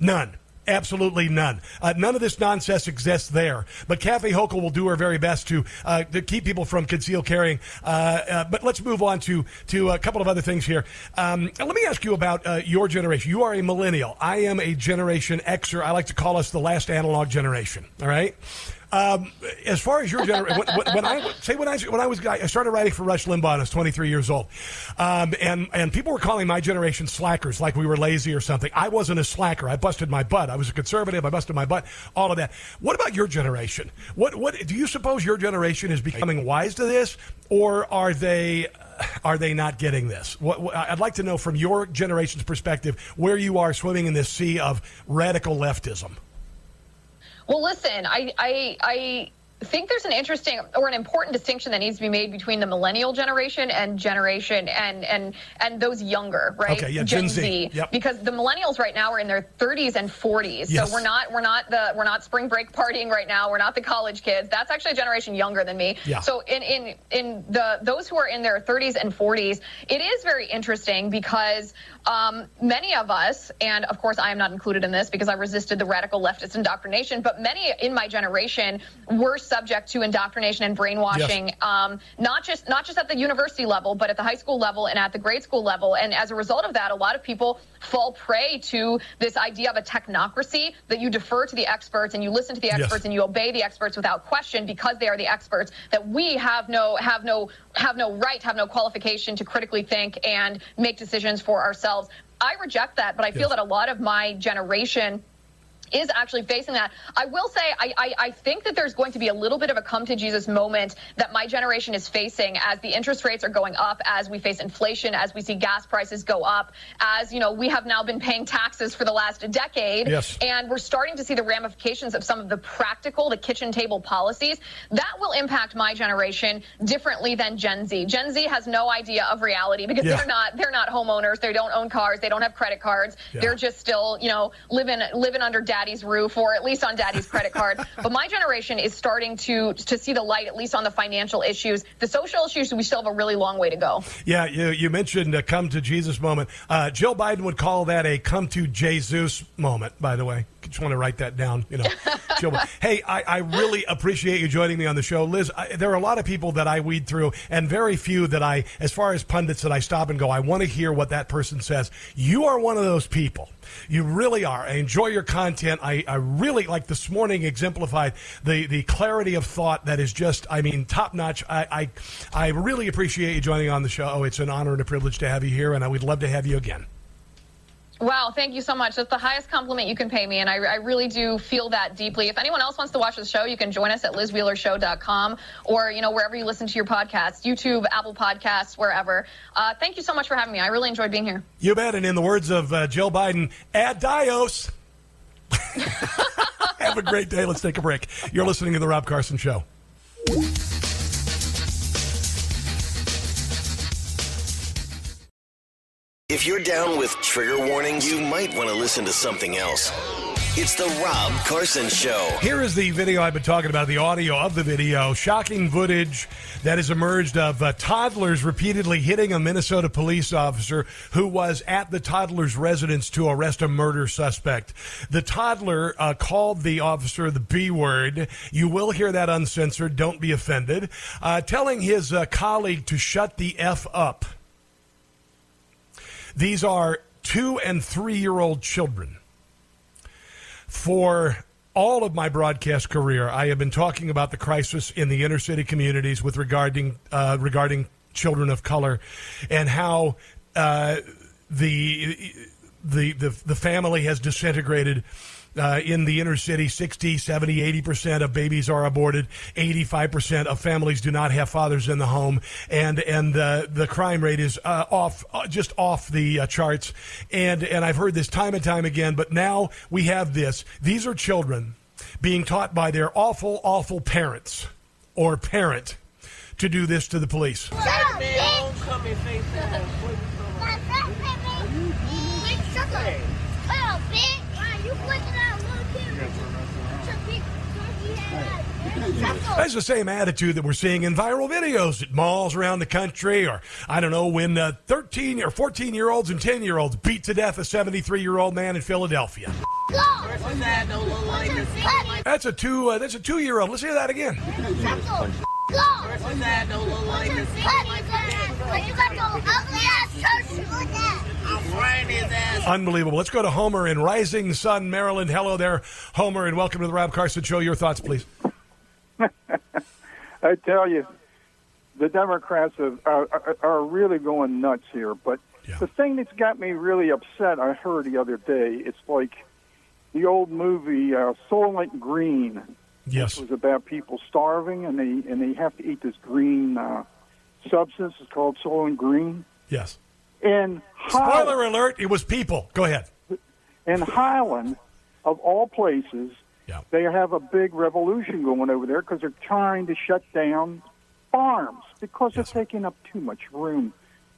None. Absolutely none. Uh, none of this nonsense exists there. But Kathy Hochul will do her very best to uh, to keep people from concealed carrying. Uh, uh, but let's move on to to a couple of other things here. Um, let me ask you about uh, your generation. You are a millennial. I am a Generation Xer. I like to call us the last analog generation. All right. Um, as far as your generation, when, when- I say when I when I was I started writing for Rush Limbaugh, I was 23 years old, um, and and people were calling my generation slackers, like we were lazy or something. I wasn't a slacker. I busted my butt. I was a conservative. I busted my butt. All of that. What about your generation? What what do you suppose your generation is becoming wise to this, or are they? Are they not getting this? What, what- I'd like to know from your generation's perspective where you are swimming in this sea of radical leftism. Well, listen, I, I, I think there's an interesting or an important distinction that needs to be made between the millennial generation and generation and and and those younger, right? Okay, yeah, Gen Z. Yep. Because the millennials right now are in their 30s and 40s. Yes. So we're not we're not the we're not spring break partying right now. We're not the college kids. That's actually a generation younger than me. Yeah. So in in in the those who are in their 30s and 40s, it is very interesting because um, many of us, and of course I am not included in this because I resisted the radical leftist indoctrination, but many in my generation were subject to indoctrination and brainwashing, um, not just not just at the university level, but at the high school level and at the grade school level. And as a result of that, a lot of people fall prey to this idea of a technocracy that you defer to the experts and you listen to the Yes. experts and you obey the experts without question because they are the experts. That we have no have no have no right, have no qualification to critically think and make decisions for ourselves. I reject that, but I feel Yes. that a lot of my generation is actually facing that. I will say, I, I, I think that there's going to be a little bit of a come to Jesus moment that my generation is facing as the interest rates are going up, as we face inflation, as we see gas prices go up, as, you know, we have now been paying taxes for the last decade. Yes. And we're starting to see the ramifications of some of the practical, the kitchen table policies. That will impact my generation differently than Gen Z. Gen Z has no idea of reality because Yeah. they're not they're not homeowners. They don't own cars. They don't have credit cards. Yeah. They're just still, you know, living living under daddy's roof or at least on daddy's credit card. But my generation is starting to to see the light, at least on the financial issues. The social issues, we still have a really long way to go. Yeah, you, you mentioned a come to Jesus moment. Uh, Joe Biden would call that a come to Jesus moment, by the way. Just want to write that down. You know, hey, I, I really appreciate you joining me on the show, Liz. I, there are a lot of people that I weed through, and very few that I, as far as pundits, that I stop and go, I want to hear what that person says. You are one of those people. You really are. I enjoy your content. I, I really like this morning exemplified the the clarity of thought that is just, I mean, top notch. I, I I really appreciate you joining on the show. Oh, it's an honor and a privilege to have you here, and I would love to have you again. Wow, thank you so much. That's the highest compliment you can pay me, and I, I really do feel that deeply. If anyone else wants to watch the show, you can join us at lizwheelershow.com or, you know, wherever you listen to your podcasts, YouTube, Apple Podcasts, wherever. Uh, thank you so much for having me. I really enjoyed being here. You bet. And in the words of uh, Jill Biden, adios. have a great day. Let's take a break. You're listening to the Rob Carson Show. If you're down with trigger warnings, you might want to listen to something else. It's the Rob Carson Show. Here is the video I've been talking about, the audio of the video. Shocking footage that has emerged of uh, toddlers repeatedly hitting a Minnesota police officer who was at the toddler's residence to arrest a murder suspect. The toddler uh, called the officer the B word. You will hear that uncensored. Don't be offended. Uh, telling his uh, colleague to shut the F up. These are two and three year old children. For all of my broadcast career, I have been talking about the crisis in the inner city communities with regarding uh, regarding children of color, and how uh, the, the the the family has disintegrated. Uh, in the inner city, 60, 70, 80% of babies are aborted. 85% of families do not have fathers in the home. And, and the, the crime rate is uh, off, uh, just off the uh, charts. And, and I've heard this time and time again, but now we have this. These are children being taught by their awful, awful parents or parent to do this to the police. That's the same attitude that we're seeing in viral videos at malls around the country, or I don't know, when uh, 13 or 14 year olds and 10 year olds beat to death a 73 year old man in Philadelphia. That's a two. Uh, that's a two year old. Let's hear that again. Unbelievable. Let's go to Homer in Rising Sun, Maryland. Hello there, Homer, and welcome to the Rob Carson Show. Your thoughts, please. I tell you, the Democrats have, are, are- are really going nuts here. But the thing that's got me really upset, I heard the other day, it's like the old movie uh, Soylent Green. Yes. It was about people starving, and they and they have to eat this green uh, substance. It's called Soylent Green. Yes. In Spoiler alert, it was people. Go ahead. in Holland, of all places, they have a big revolution going over there because they're trying to shut down farms because they're taking up too much room.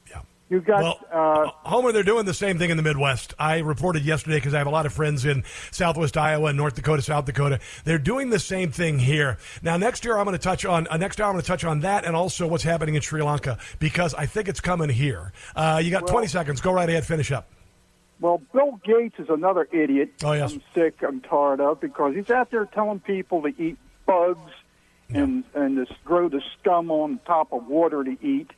Yeah. You got uh, Homer, they're doing the same thing in the Midwest. I reported yesterday because I have a lot of friends in Southwest Iowa and North Dakota, South Dakota. They're doing the same thing here. Now, next year I'm going to touch on uh, next year I'm going to touch on that and also what's happening in Sri Lanka because I think it's coming here. Uh, you got 20 seconds. Go right ahead. Finish up. Well, Bill Gates is another idiot. Oh, yes. I'm sick, I'm tired of because he's out there telling people to eat bugs and and this, grow the scum on top of water to eat.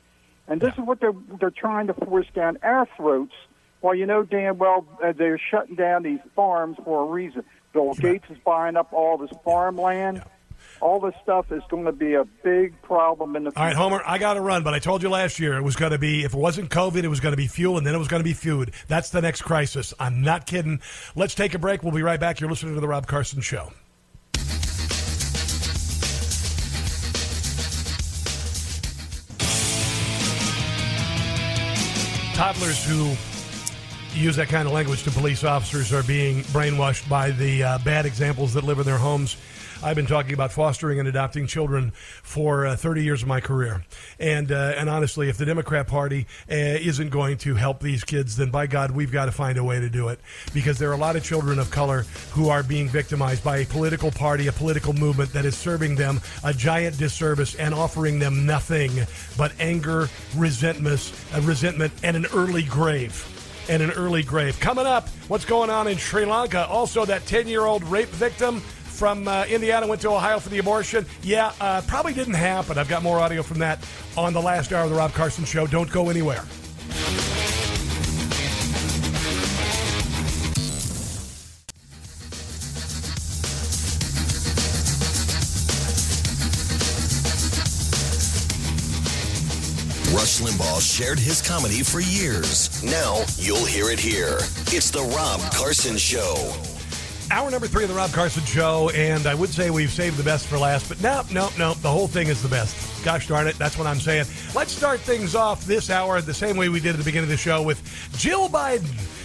And this is what they're they're trying to force down our throats. Well, you know damn well uh, they're shutting down these farms for a reason. Bill Gates is buying up all this farmland. All this stuff is going to be a big problem in the future. All right, Homer, I got to run, but I told you last year it was going to be, if it wasn't COVID, it was going to be fuel, and then it was going to be food. That's the next crisis. I'm not kidding. Let's take a break. We'll be right back. You're listening to The Rob Carson Show. Toddlers who use that kind of language to police officers are being brainwashed by the uh, bad examples that live in their homes. I've been talking about fostering and adopting children for uh, 30 years of my career, and uh, and honestly, if the Democrat Party uh, isn't going to help these kids, then by God, we've got to find a way to do it because there are a lot of children of color who are being victimized by a political party, a political movement that is serving them a giant disservice and offering them nothing but anger, resentment, uh, resentment, and an early grave and an early grave. Coming up, what's going on in Sri Lanka? Also, that 10 year old rape victim from uh, Indiana went to Ohio for the abortion. Yeah, uh, probably didn't happen. I've got more audio from that on the last hour of the Rob Carson Show. Don't go anywhere. Rush Limbaugh shared his comedy for years. Now you'll hear it here. It's the Rob Carson Show. Hour number three of the Rob Carson Show, and I would say we've saved the best for last, but no, no, no, the whole thing is the best. Gosh darn it, that's what I'm saying. Let's start things off this hour the same way we did at the beginning of the show with Jill Biden,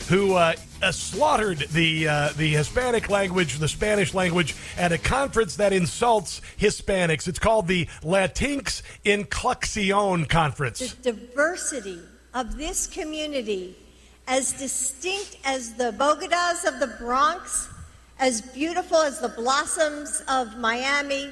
who uh, uh, slaughtered the uh, the Hispanic language, the Spanish language, at a conference that insults Hispanics. It's called the Latinx Incluxion Conference. The diversity of this community, as distinct as the bodegas of the Bronx, as beautiful as the blossoms of Miami,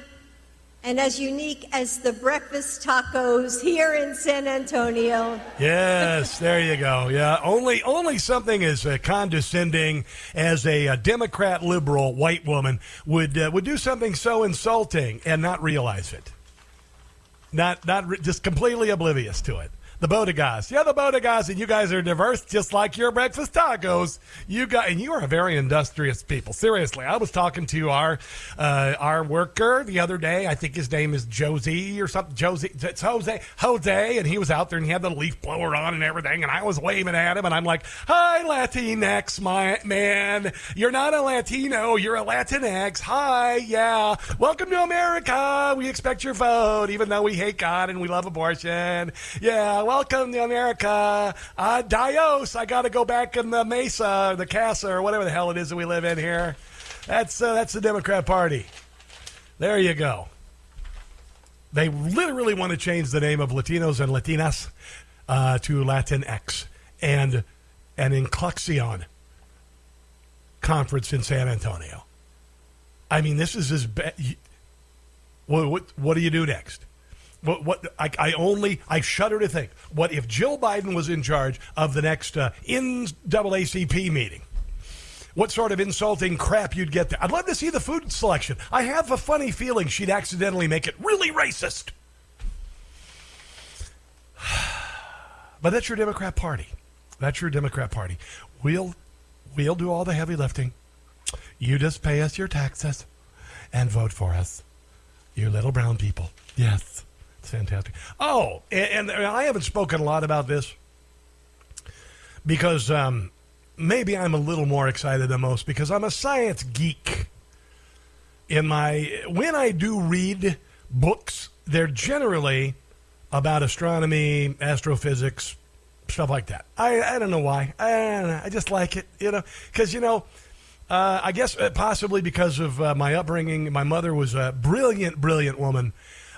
and as unique as the breakfast tacos here in San Antonio. Yes, there you go. Yeah, only only something as uh, condescending as a, uh Democrat liberal white woman would uh, would do something so insulting and not realize it. Not not re- just completely oblivious to it. The Bodegas. Yeah, the Bodegas, and you guys are diverse just like your breakfast tacos. You got, and you are a very industrious people. Seriously, I was talking to our uh, our worker the other day. I think his name is Josie or something. Josie, it's Jose, Jose, and he was out there and he had the leaf blower on and everything, and I was waving at him, and I'm like, "Hi, Latinx, my man. You're not a Latino. You're a Latinx. Hi, yeah. Welcome to America. We expect your vote, even though we hate God and we love abortion. Yeah, welcome to America. Uh, Dios, I got to go back in the Mesa, or the Casa, or whatever the hell it is that we live in here. That's uh, that's the Democrat Party. There you go. They literally want to change the name of Latinos and Latinas uh, to Latinx and an Incluxion conference in San Antonio. I mean, this is as bad. What, what, what do you do next? What, what I, I only I shudder to think. What if Jill Biden was in charge of the next uh, NAACP meeting? What sort of insulting crap you'd get there? I'd love to see the food selection. I have a funny feeling she'd accidentally make it really racist. But that's your Democrat Party. That's your Democrat Party. We'll we'll do all the heavy lifting. You just pay us your taxes and vote for us. You little brown people. Yes. Fantastic. Oh, and, and I haven't spoken a lot about this because um, maybe I'm a little more excited than most because I'm a science geek. In my when I do read books, they're generally about astronomy, astrophysics, stuff like that. I, I don't know why. I. I just like it, you know, because you know. Uh, I guess uh, possibly because of uh, my upbringing. My mother was a brilliant, brilliant woman,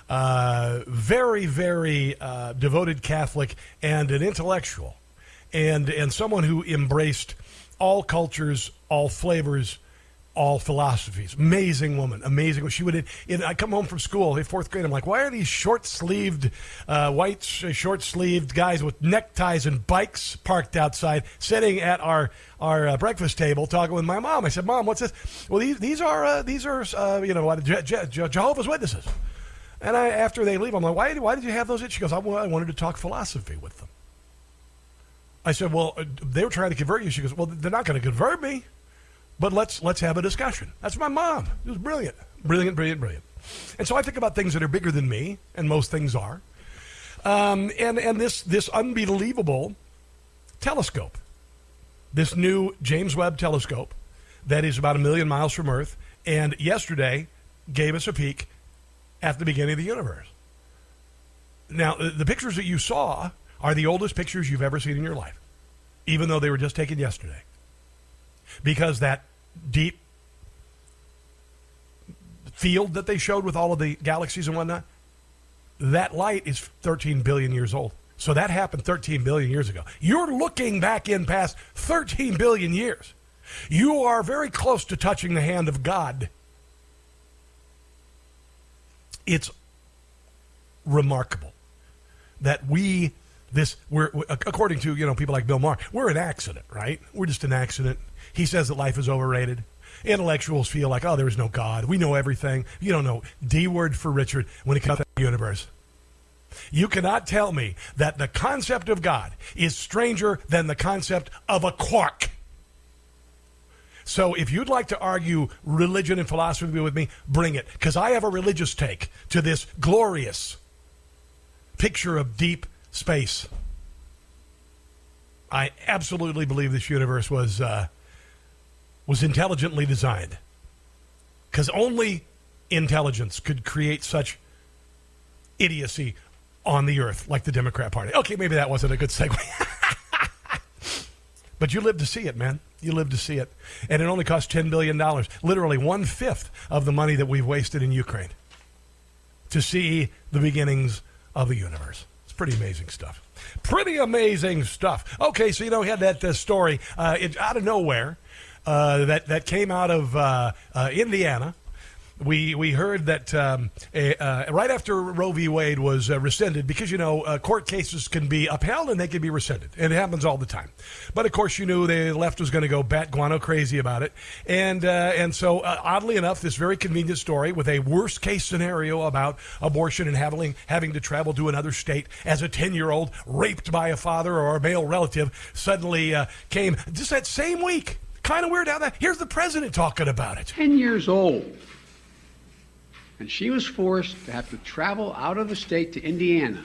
uh, very, very uh, devoted Catholic, and an intellectual, and and someone who embraced all cultures, all flavors, all philosophies. Amazing woman, amazing. She would. In, I come home from school in fourth grade. I'm like, why are these short sleeved, uh, white short sleeved guys with neckties and bikes parked outside, sitting at our our uh, breakfast table talking with my mom? I said, Mom, what's this? Well, these these are uh, these are uh, you know Je- Je- Jehovah's Witnesses. And I, after they leave, I'm like, why, why did you have those? She goes, I, wanted to talk philosophy with them. I said, well, uh, they were trying to convert you. She goes, well, they're not going to convert me, but let's let's have a discussion. That's my mom. It was brilliant, brilliant, brilliant, brilliant. And so I think about things that are bigger than me, and most things are. Um, and and this this unbelievable telescope, this new James Webb telescope, that is about a million miles from Earth, and yesterday gave us a peek at the beginning of the universe. Now, the pictures that you saw are the oldest pictures you've ever seen in your life, even though they were just taken yesterday. Because that deep field that they showed with all of the galaxies and whatnot, that light is 13 billion years old. So that happened 13 billion years ago. You're looking back in past 13 billion years. You are very close to touching the hand of God. It's remarkable that we this we're according to you know people like Bill Maher, we're an accident, right? We're just an accident. He says that life is overrated. Intellectuals feel like, oh, there is no God. We know everything. You don't know. D word for Richard when it comes to the universe. You cannot tell me that the concept of God is stranger than the concept of a quark. So if you'd like to argue religion and philosophy with me, bring it. Because I have a religious take to this glorious picture of deep space. I absolutely believe this universe was uh, was intelligently designed. Because only intelligence could create such idiocy on the earth like the Democrat Party. Okay, maybe that wasn't a good segue. but you lived to see it, man. You live to see it. And it only cost $10 billion, literally one fifth of the money that we've wasted in Ukraine to see the beginnings of the universe. It's pretty amazing stuff. Pretty amazing stuff. Okay, so you know, we had that uh, story uh, it, out of nowhere uh, that, that came out of uh, uh, Indiana we we heard that um, uh, right after Roe v. Wade was uh, rescinded, because you know uh, court cases can be upheld and they can be rescinded, and it happens all the time. But of course, you knew the left was going to go bat guano crazy about it, and uh, and so uh, oddly enough, this very convenient story with a worst case scenario about abortion and having having to travel to another state as a ten year old raped by a father or a male relative suddenly uh, came just that same week. Kind of weird how that. Here's the president talking about it. Ten years old and she was forced to have to travel out of the state to Indiana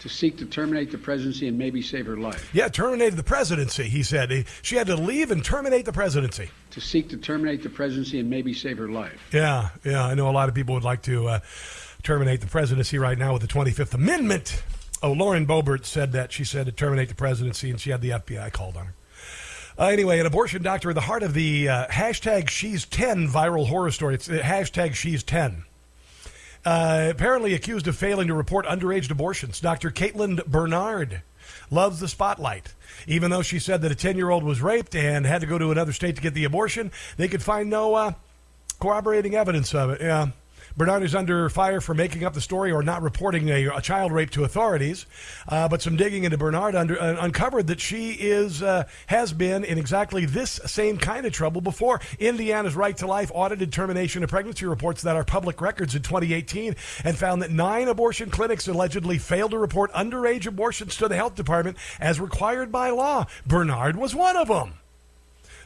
to seek to terminate the presidency and maybe save her life. Yeah, terminate the presidency, he said. She had to leave and terminate the presidency. To seek to terminate the presidency and maybe save her life. Yeah, yeah. I know a lot of people would like to uh, terminate the presidency right now with the 25th Amendment. Oh, Lauren Boebert said that. She said to terminate the presidency, and she had the FBI called on her. Uh, anyway, an abortion doctor at the heart of the uh, hashtag She's 10 viral horror story. It's uh, hashtag She's 10. Uh, apparently accused of failing to report underage abortions. Dr. Caitlin Bernard loves the spotlight. Even though she said that a 10 year old was raped and had to go to another state to get the abortion, they could find no uh, corroborating evidence of it. Yeah. Bernard is under fire for making up the story or not reporting a, a child rape to authorities. Uh, but some digging into Bernard under, uh, uncovered that she is uh, has been in exactly this same kind of trouble before. Indiana's Right to Life audited termination of pregnancy reports that are public records in 2018 and found that nine abortion clinics allegedly failed to report underage abortions to the health department as required by law. Bernard was one of them.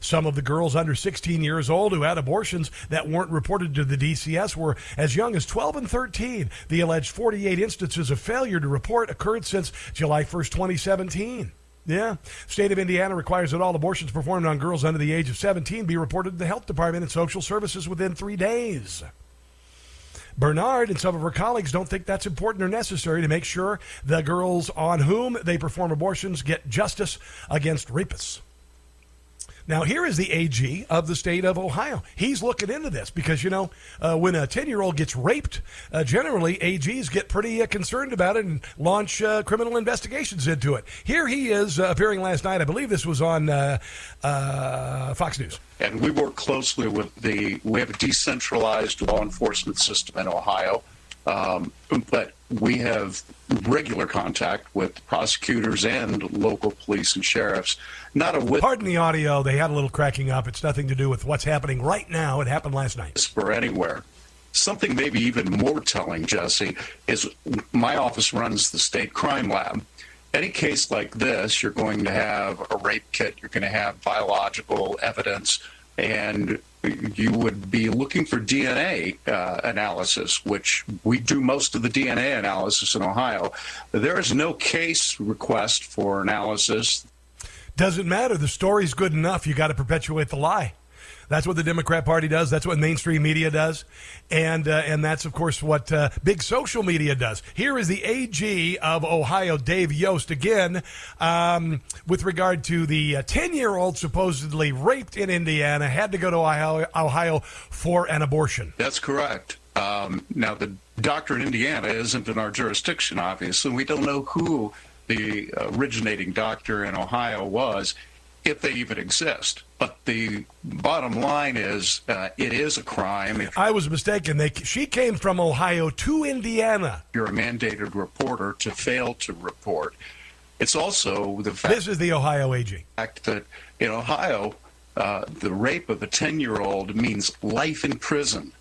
Some of the girls under 16 years old who had abortions that weren't reported to the DCS were as young as 12 and 13. The alleged 48 instances of failure to report occurred since July 1st, 2017. Yeah. State of Indiana requires that all abortions performed on girls under the age of 17 be reported to the health department and social services within three days. Bernard and some of her colleagues don't think that's important or necessary to make sure the girls on whom they perform abortions get justice against rapists. Now, here is the AG of the state of Ohio. He's looking into this because, you know, uh, when a 10 year old gets raped, uh, generally AGs get pretty uh, concerned about it and launch uh, criminal investigations into it. Here he is uh, appearing last night. I believe this was on uh, Fox News. And we work closely with the, we have a decentralized law enforcement system in Ohio. Um, but we have regular contact with prosecutors and local police and sheriffs. Not a. Pardon the audio. They had a little cracking up. It's nothing to do with what's happening right now. It happened last night. Whisper anywhere something maybe even more telling, Jesse, is my office runs the state crime lab. Any case like this, you're going to have a rape kit, you're going to have biological evidence, and you would be looking for DNA uh, analysis, which we do most of the DNA analysis in Ohio. There is no case request for analysis. Doesn't matter. The story's good enough. You got to perpetuate the lie. That's what the Democrat Party does. That's what mainstream media does, and uh, and that's of course what uh, big social media does. Here is the AG of Ohio, Dave Yost, again um, with regard to the ten-year-old supposedly raped in Indiana had to go to Ohio, Ohio for an abortion. That's correct. Um, now the doctor in Indiana isn't in our jurisdiction. Obviously, we don't know who the originating doctor in Ohio was if they even exist. But the bottom line is, uh, it is a crime. If I was mistaken. They she came from Ohio to Indiana. You're a mandated reporter to fail to report. It's also the fact. This is the Ohio AG. Fact that in Ohio, uh, the rape of a 10 year old means life in prison.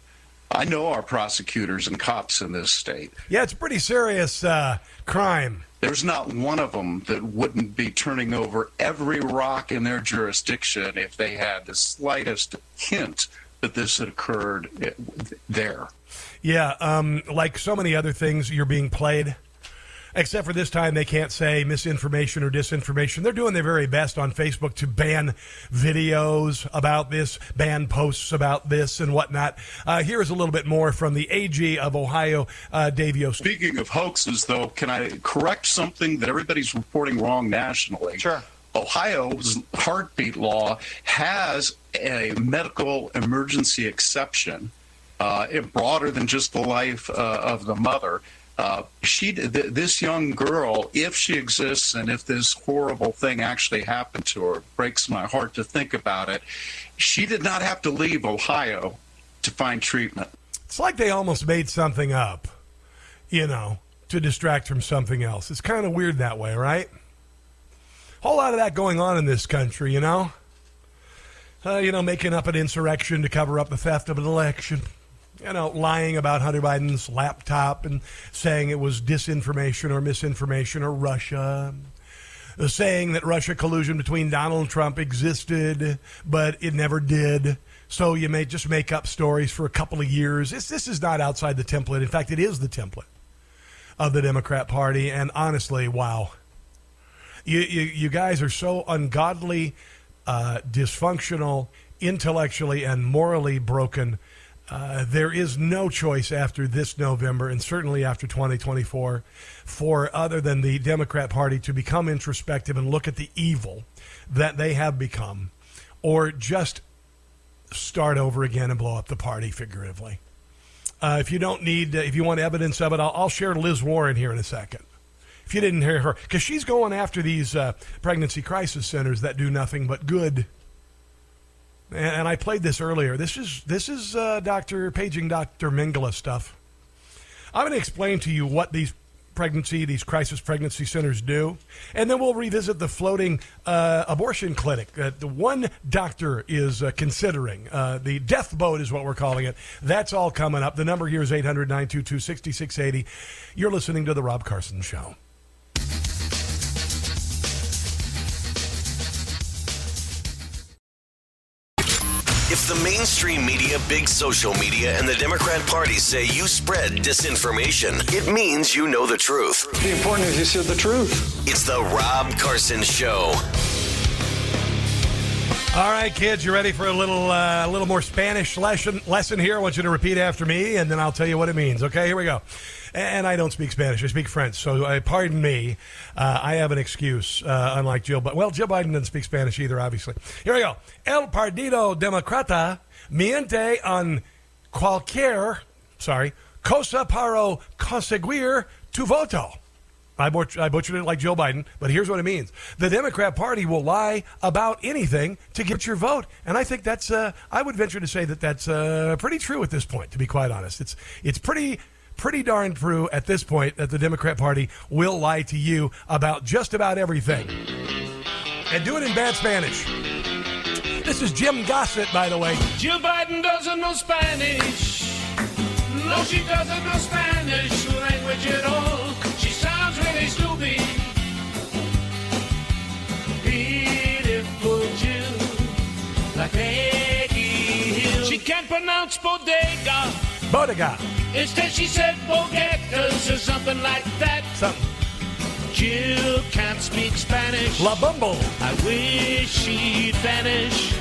I know our prosecutors and cops in this state. Yeah, it's a pretty serious uh, crime. There's not one of them that wouldn't be turning over every rock in their jurisdiction if they had the slightest hint that this had occurred eh, there. Yeah, um, like so many other things, you're being played. Except for this time, they can't say misinformation or disinformation. They're doing their very best on Facebook to ban videos about this, ban posts about this, and whatnot. Uh, here is a little bit more from the AG of Ohio, uh, Dave Yost. Speaking of hoaxes, though, can I correct something that everybody's reporting wrong nationally? Sure. Ohio's heartbeat law has a medical emergency exception, uh, broader than just the life uh, of the mother. Uh, she, th- this young girl, if she exists and if this horrible thing actually happened to her, breaks my heart to think about it. She did not have to leave Ohio to find treatment. It's like they almost made something up, you know, to distract from something else. It's kind of weird that way, right? Whole lot of that going on in this country, you know. Uh, you know, making up an insurrection to cover up the theft of an election you know, lying about Hunter Biden's laptop and saying it was disinformation or misinformation or Russia. Uh, saying that Russia collusion between Donald Trump existed, but it never did. So you may just make up stories for a couple of years. This, this is not outside the template. In fact, it is the template of the Democrat Party. And honestly, wow. You, you, you guys are so ungodly, uh, dysfunctional, intellectually, and morally broken uh, there is no choice after this November and certainly after 2024 for other than the Democrat Party to become introspective and look at the evil that they have become or just start over again and blow up the party figuratively. Uh, if you don't need, uh, if you want evidence of it, I'll, I'll, share Liz Warren here in a second. If you didn't hear her, because she's going after these uh, pregnancy crisis centers that do nothing but good and I played this earlier. This is this is uh, Doctor paging Doctor Mengele stuff. I'm going to explain to you what these pregnancy, these crisis pregnancy centers do, and then we'll revisit the floating uh, abortion clinic that the one doctor is uh, considering. Uh, the death boat is what we're calling it. That's all coming up. The number here is 800 922 6680. You're listening to The Rob Carson Show. If the mainstream media, big social media, and the Democrat Party say you spread disinformation, it means you know the truth. The important is you said the truth. It's the Rob Carson Show. All right, kids, you ready for a little, uh, a little more Spanish lesson? Lesson here. I want you to repeat after me, and then I'll tell you what it means. Okay, here we go and I don't speak Spanish. I speak French. So uh, pardon me. Uh, I have an excuse, uh, unlike Jill. But well, Jill Biden doesn't speak Spanish either, obviously. Here we go. El Partido Democrata miente en cualquier, sorry, cosa para conseguir tu voto. I, I butchered it like Joe Biden, but here's what it means. The Democrat Party will lie about anything to get your vote. And I think that's, uh, I would venture to say that that's uh, pretty true at this point, to be quite honest. It's, it's pretty pretty darn true at this point that the Democrat Party will lie to you about just about everything. And do it in bad Spanish. This is Jim Gossett, by the way. Jill Biden doesn't know Spanish. No, she doesn't know Spanish language at all. She sounds really stupid. Beautiful Jill, like Peggy Hill. She can't pronounce bodega. Bodega. Instead, she said bodegas or something like that. Something. Jill can't speak Spanish. La Bumble. I wish she'd vanish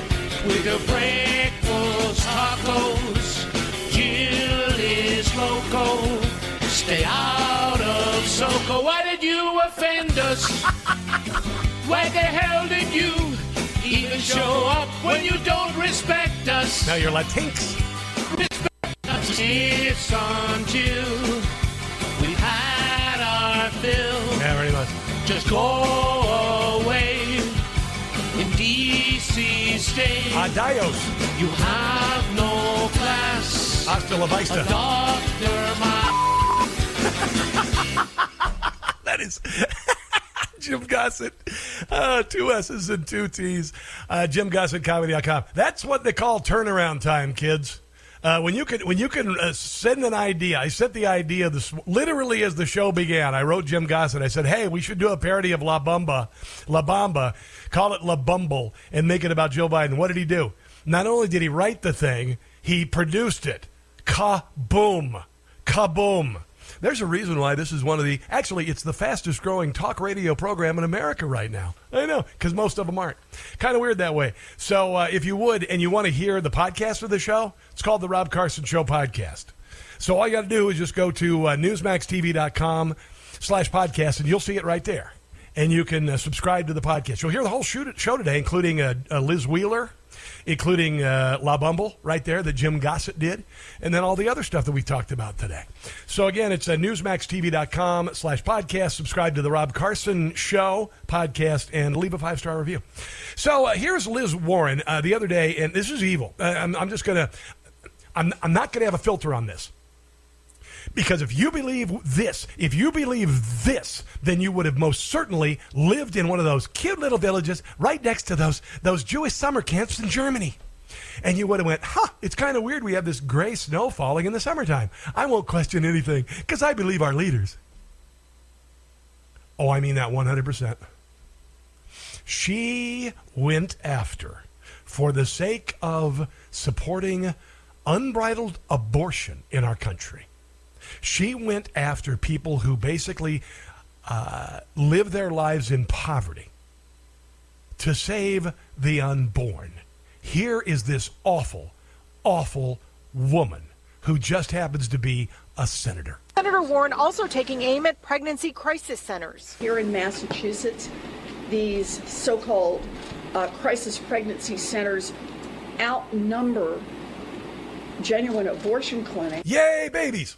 with her breakfast tacos. Jill is loco. Stay out of Soco. Why did you offend us? Why the hell did you even show up when you don't respect us? Now you're Latinx. It's on Jill. We've had our fill. Yeah, very much. Just go away. In DC stay. Adios. You have no class. Hasta la vista. A doctor, my. that is Jim Gossett. Uh, two S's and two T's. Uh, Jim Gossett Comedy.com. That's what they call turnaround time, kids. Uh, when you can when you can uh, send an idea, I sent the idea this literally as the show began. I wrote Jim Gossett. I said, "Hey, we should do a parody of La Bamba, La Bamba, call it La Bumble, and make it about Joe Biden." What did he do? Not only did he write the thing, he produced it. Kaboom, kaboom. There's a reason why this is one of the actually it's the fastest growing talk radio program in America right now. I know because most of them aren't. Kind of weird that way. So uh, if you would and you want to hear the podcast of the show, it's called the Rob Carson Show podcast. So all you got to do is just go to uh, newsmaxtv.com slash podcast and you'll see it right there. And you can uh, subscribe to the podcast. You'll hear the whole show today, including uh, uh, Liz Wheeler, including uh, La Bumble right there that Jim Gossett did, and then all the other stuff that we talked about today. So again, it's uh, newsmaxtv.com slash podcast. Subscribe to the Rob Carson Show podcast and leave a five-star review. So uh, here's Liz Warren uh, the other day, and this is evil. Uh, I'm, I'm just going to, I'm, I'm not going to have a filter on this. Because if you believe this, if you believe this, then you would have most certainly lived in one of those cute little villages right next to those those Jewish summer camps in Germany. And you would have went, huh, it's kind of weird we have this gray snow falling in the summertime. I won't question anything because I believe our leaders. Oh, I mean that 100%. She went after, for the sake of supporting unbridled abortion in our country, she went after people who basically uh, live their lives in poverty to save the unborn. Here is this awful, awful woman who just happens to be a senator. Senator Warren also taking aim at pregnancy crisis centers. Here in Massachusetts, these so called uh, crisis pregnancy centers outnumber genuine abortion clinics. Yay, babies!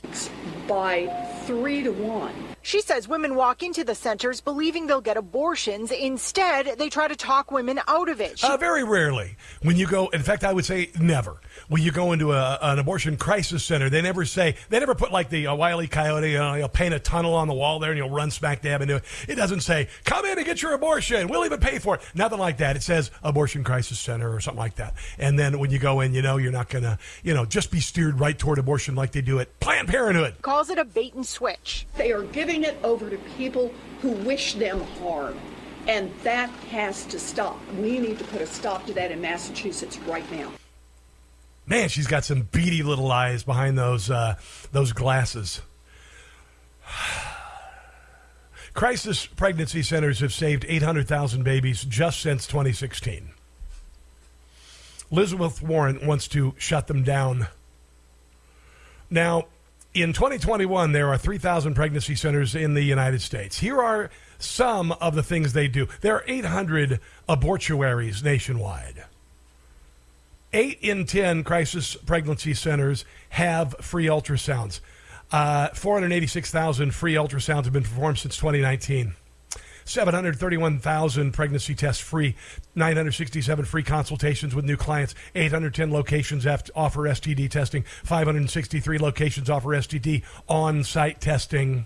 By three to one. She says women walk into the centers believing they'll get abortions. Instead, they try to talk women out of it. She- Uh, very rarely. When you go, in fact, I would say never. When you go into a, an abortion crisis center, they never say, they never put like the uh, Wiley Coyote, you know, you'll paint a tunnel on the wall there and you'll run smack dab into it. It doesn't say, come in and get your abortion. We'll even pay for it. Nothing like that. It says abortion crisis center or something like that. And then when you go in, you know, you're not going to, you know, just be steered right toward abortion like they do at Planned Parenthood. calls it a bait and switch. They are giving it over to people who wish them harm. And that has to stop. We need to put a stop to that in Massachusetts right now. Man, she's got some beady little eyes behind those uh, those glasses. Crisis pregnancy centers have saved 800,000 babies just since 2016. Elizabeth Warren wants to shut them down. Now, in 2021, there are 3,000 pregnancy centers in the United States. Here are some of the things they do. There are 800 abortuaries nationwide. Eight in 10 crisis pregnancy centers have free ultrasounds. Uh, 486,000 free ultrasounds have been performed since 2019. 731,000 pregnancy tests free, 967 free consultations with new clients, 810 locations offer STD testing, 563 locations offer STD on site testing.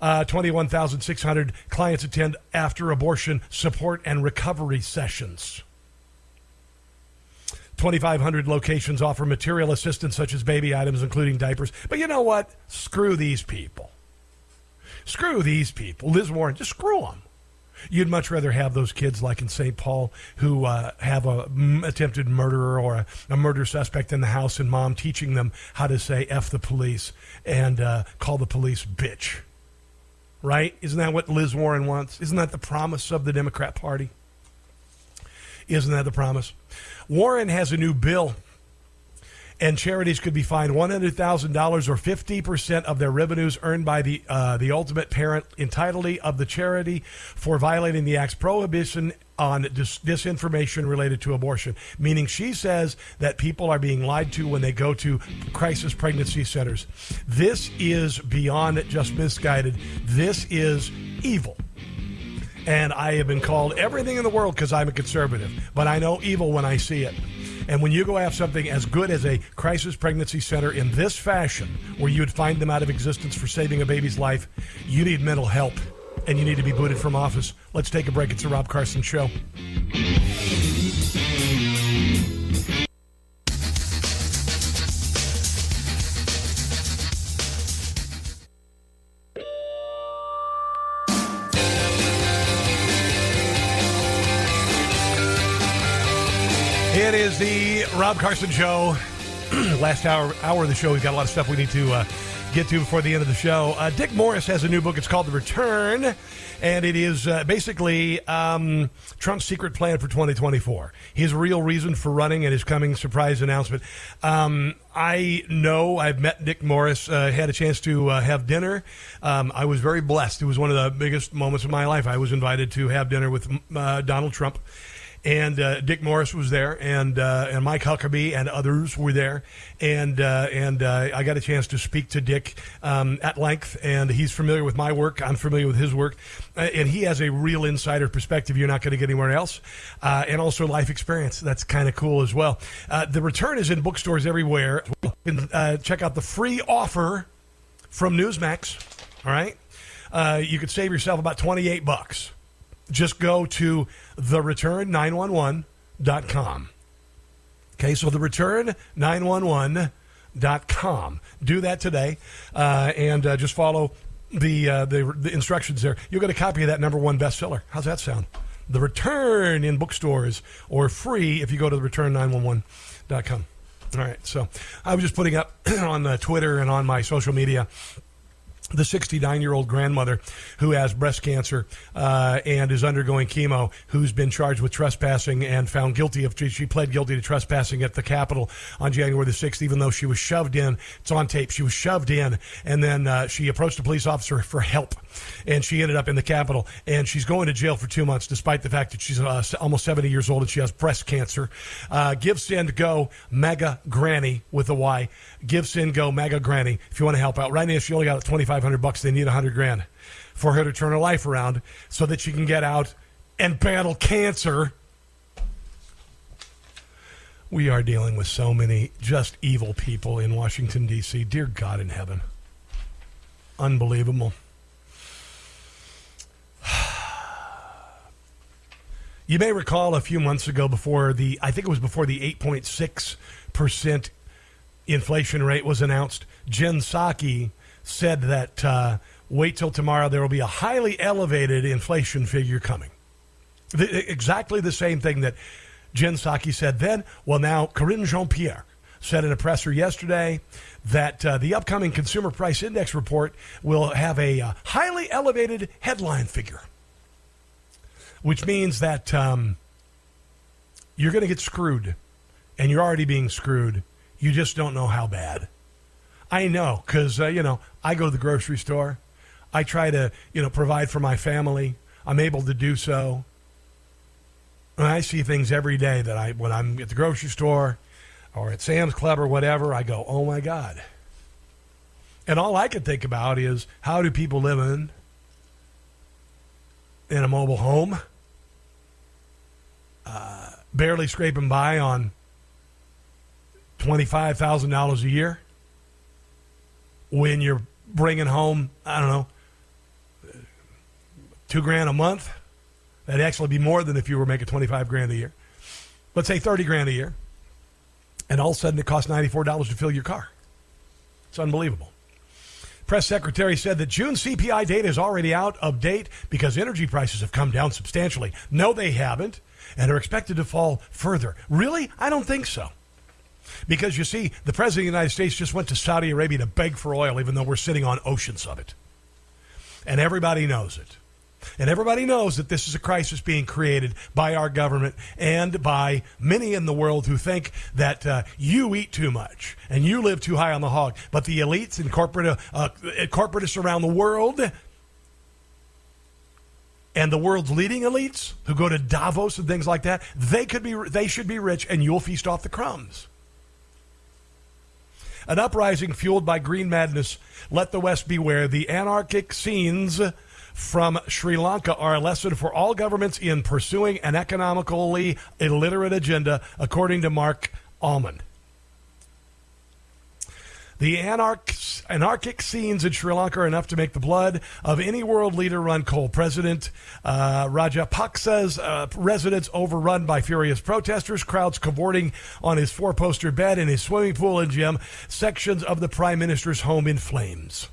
Uh, 21,600 clients attend after abortion support and recovery sessions. 2,500 locations offer material assistance such as baby items, including diapers. But you know what? Screw these people. Screw these people. Liz Warren, just screw them. You'd much rather have those kids like in St. Paul who uh, have a m- attempted murderer or a, a, murder suspect in the house and mom teaching them how to say F the police and uh, call the police bitch. Right? Isn't that what Liz Warren wants? Isn't that the promise of the Democrat Party? Isn't that the promise? Warren has a new bill and charities could be fined $100,000 or 50% of their revenues earned by the, uh, the ultimate parent entitled of the charity for violating the Act's prohibition on dis- disinformation related to abortion. Meaning, she says that people are being lied to when they go to crisis pregnancy centers. This is beyond just misguided. This is evil and I have been called everything in the world because I'm a conservative. But I know evil when I see it. And when you go have something as good as a crisis pregnancy center in this fashion, where you would find them out of existence for saving a baby's life, you need mental help and you need to be booted from office. Let's take a break. It's the Rob Carson Show. It is the Rob Carson Show. Last hour hour of the show. We've got a lot of stuff we need to uh, get to before the end of the show. Uh, Dick Morris has a new book. It's called The Return, and it is uh, basically um, Trump's secret plan for 2024. His real reason for running and his coming surprise announcement. Um, I know I've met Dick Morris, uh, had a chance to uh, have dinner. Um, I was very blessed. It was one of the biggest moments of my life. I was invited to have dinner with uh, Donald Trump and uh, Dick Morris was there, and uh, and Mike Huckabee and others were there, and uh, and uh, I got a chance to speak to Dick um, at length, and he's familiar with my work. I'm familiar with his work, uh, and he has a real insider perspective you're not going to get anywhere else, uh, and also life experience. That's kind of cool as well. the return is in bookstores everywhere. You can check out the free offer from Newsmax. All right, you could save yourself about 28 bucks just go to thereturn911.com. Okay, so the return911.com. Do that today uh, and uh, just follow the, uh, the, the instructions there. You'll get a copy of that number one bestseller. How's that sound? The return in bookstores or free if you go to the return911.com. All right, so I was just putting up on uh, Twitter and on my social media the 69 year old grandmother who has breast cancer uh, and is undergoing chemo, who's been charged with trespassing and found guilty of, she pled guilty to trespassing at the Capitol on January the 6th, even though she was shoved in. It's on tape. She was shoved in, and then uh, she approached a police officer for help, and she ended up in the Capitol, and she's going to jail for two months, despite the fact that she's uh, almost 70 years old and she has breast cancer. Uh, give, send, go, mega granny with a Y. Give, send, go, mega granny if you want to help out. Right now, she only got 25 500 bucks. They need 100 grand for her to turn her life around so that she can get out and battle cancer. We are dealing with so many just evil people in Washington, D.C. Dear God in heaven. Unbelievable. You may recall a few months ago before the, I think it was before the 8.6% inflation rate was announced, Jen Psaki said that uh, wait till tomorrow, there will be a highly elevated inflation figure coming. The, exactly the same thing that Jen Psaki said then. Well, now Karine Jean Pierre said in a presser yesterday that uh, the upcoming Consumer Price Index report will have a uh, highly elevated headline figure, which means that um, you're going to get screwed, and you're already being screwed. You just don't know how bad. I know because uh, you know I go to the grocery store. I try to you know provide for my family. I'm able to do so. And I see things every day that I when I'm at the grocery store or at Sam's Club or whatever. I go, oh my god. And all I can think about is how do people live in in a mobile home, uh, barely scraping by on twenty five thousand dollars a year when you're bringing home, I don't know, two grand a month. That'd actually be more than if you were making 25 grand a year. Let's say 30 grand a year. And all of a sudden, it costs $94 to fill your car. It's unbelievable. Press secretary said that June CPI data is already out of date because energy prices have come down substantially. No, they haven't, and are expected to fall further. Really? I don't think so. Because you see, the President of the United States just went to Saudi Arabia to beg for oil, even though we're sitting on oceans of it. And everybody knows it. And everybody knows that this is a crisis being created by our government and by many in the world who think that uh, you eat too much and you live too high on the hog. But the elites and corporate, uh, uh, corporatists around the world and the world's leading elites who go to Davos and things like that, they could be, they should be rich, and you'll feast off the crumbs. An uprising fueled by green madness. Let the West beware. The anarchic scenes from Sri Lanka are a lesson for all governments in pursuing an economically illiterate agenda, according to Mark Almond. The anarch- anarchic scenes in Sri Lanka are enough to make the blood of any world leader run cold. President uh, Rajapaksa's uh, residence overrun by furious protesters, crowds cavorting on his four poster bed in his swimming pool and gym, sections of the prime minister's home in flames.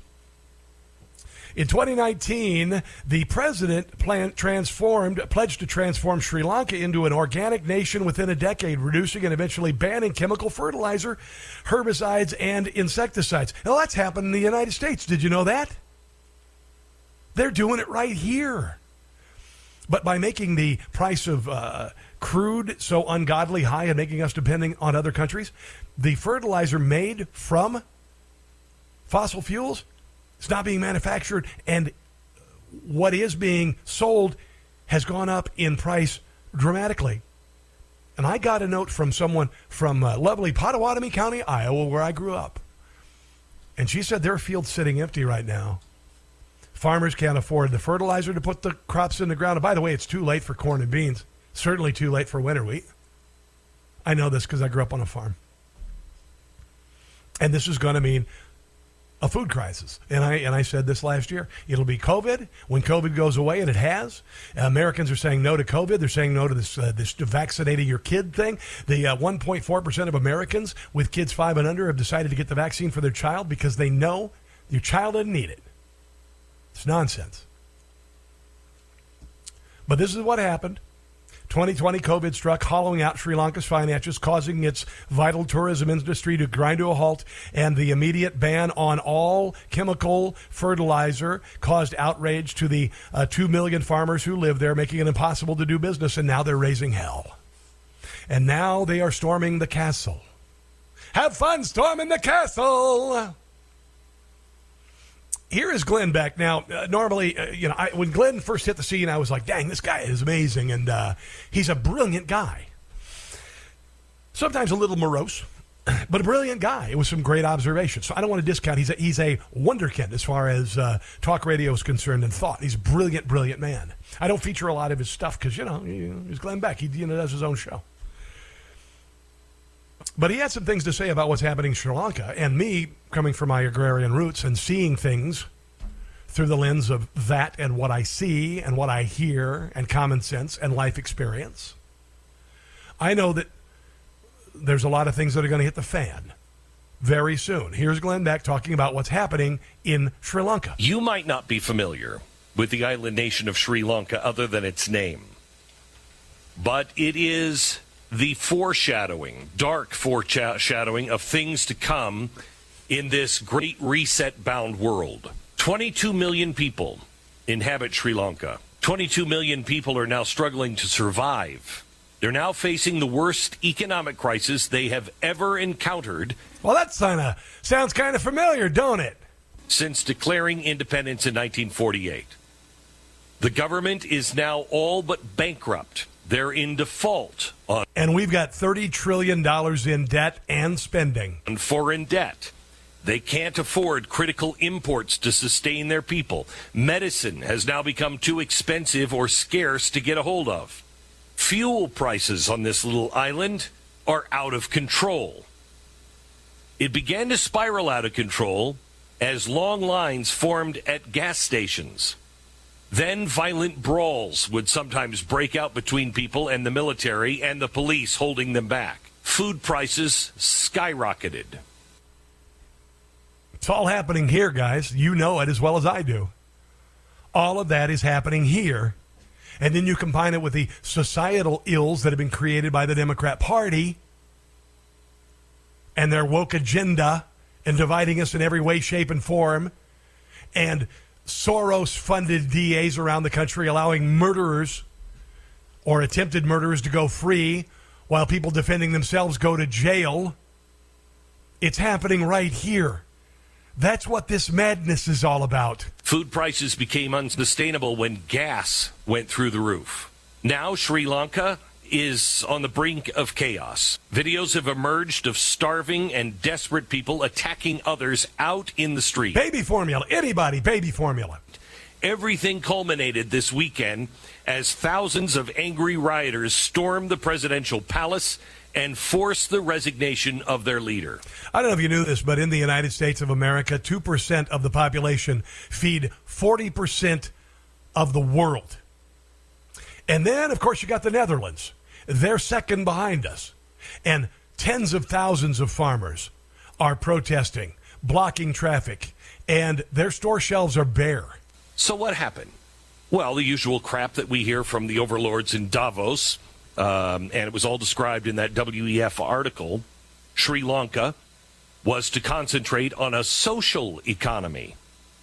In 2019, the president plan, transformed, pledged to transform Sri Lanka into an organic nation within a decade, reducing and eventually banning chemical fertilizer, herbicides, and insecticides. Now, that's happened in the United States. Did you know that? They're doing it right here. But by making the price of uh, crude so ungodly high and making us depending on other countries, the fertilizer made from fossil fuels it's not being manufactured, and what is being sold has gone up in price dramatically. And I got a note from someone from uh, lovely Pottawattamie County, Iowa, where I grew up. And she said their field's sitting empty right now. Farmers can't afford the fertilizer to put the crops in the ground. And by the way, it's too late for corn and beans. Certainly too late for winter wheat. I know this because I grew up on a farm. And this is going to mean a food crisis. And I and I said this last year. It'll be COVID when COVID goes away, and it has. Americans are saying no to COVID. They're saying no to this uh, this vaccinating your kid thing. The 1.4 uh, percent of Americans with kids five and under have decided to get the vaccine for their child because they know your child doesn't need it. It's nonsense. But this is what happened. 2020 COVID struck, hollowing out Sri Lanka's finances, causing its vital tourism industry to grind to a halt, and the immediate ban on all chemical fertilizer caused outrage to the uh, 2 million farmers who live there, making it impossible to do business, and now they're raising hell. And now they are storming the castle. Have fun storming the castle! Here is Glenn Beck. Now, uh, normally, uh, you know, I, when Glenn first hit the scene, I was like, dang, this guy is amazing. And uh, he's a brilliant guy. Sometimes a little morose, but a brilliant guy with some great observations. So I don't want to discount. He's a, he's a wonderkind as far as uh, talk radio is concerned and thought. He's a brilliant, brilliant man. I don't feature a lot of his stuff because, you know, he's Glenn Beck. He you know, does his own show. But he had some things to say about what's happening in Sri Lanka. And me, coming from my agrarian roots and seeing things through the lens of that and what I see and what I hear and common sense and life experience, I know that there's a lot of things that are going to hit the fan very soon. Here's Glenn Beck talking about what's happening in Sri Lanka. You might not be familiar with the island nation of Sri Lanka other than its name, but it is the foreshadowing, dark foreshadowing of things to come in this great reset bound world. 22 million people inhabit Sri Lanka. 22 million people are now struggling to survive. They're now facing the worst economic crisis they have ever encountered. Well, that kind of uh, sounds kind of familiar, don't it? Since declaring independence in 1948. The government is now all but bankrupt. They're in default. And we've got $30 trillion in debt and spending. And foreign debt. They can't afford critical imports to sustain their people. Medicine has now become too expensive or scarce to get a hold of. Fuel prices on this little island are out of control. It began to spiral out of control as long lines formed at gas stations. Then violent brawls would sometimes break out between people and the military and the police holding them back. food prices skyrocketed. It's all happening here, guys. You know it as well as I do. All of that is happening here. And then you combine it with the societal ills that have been created by the Democrat Party and their woke agenda and dividing us in every way, shape, and form. And Soros funded DAs around the country allowing murderers or attempted murderers to go free while people defending themselves go to jail. It's happening right here. That's what this madness is all about. Food prices became unsustainable when gas went through the roof. Now, Sri Lanka is on the brink of chaos. Videos have emerged of starving and desperate people attacking others out in the street. Baby formula. Anybody, baby formula. Everything culminated this weekend as thousands of angry rioters stormed the presidential palace and forced the resignation of their leader. I don't know if you knew this, but in the United States of America, 2% of the population feed 40% of the world. And then, of course, you got the Netherlands. They're second behind us. And tens of thousands of farmers are protesting, blocking traffic, and their store shelves are bare. So, what happened? Well, the usual crap that we hear from the overlords in Davos, um, and it was all described in that WEF article. Sri Lanka was to concentrate on a social economy,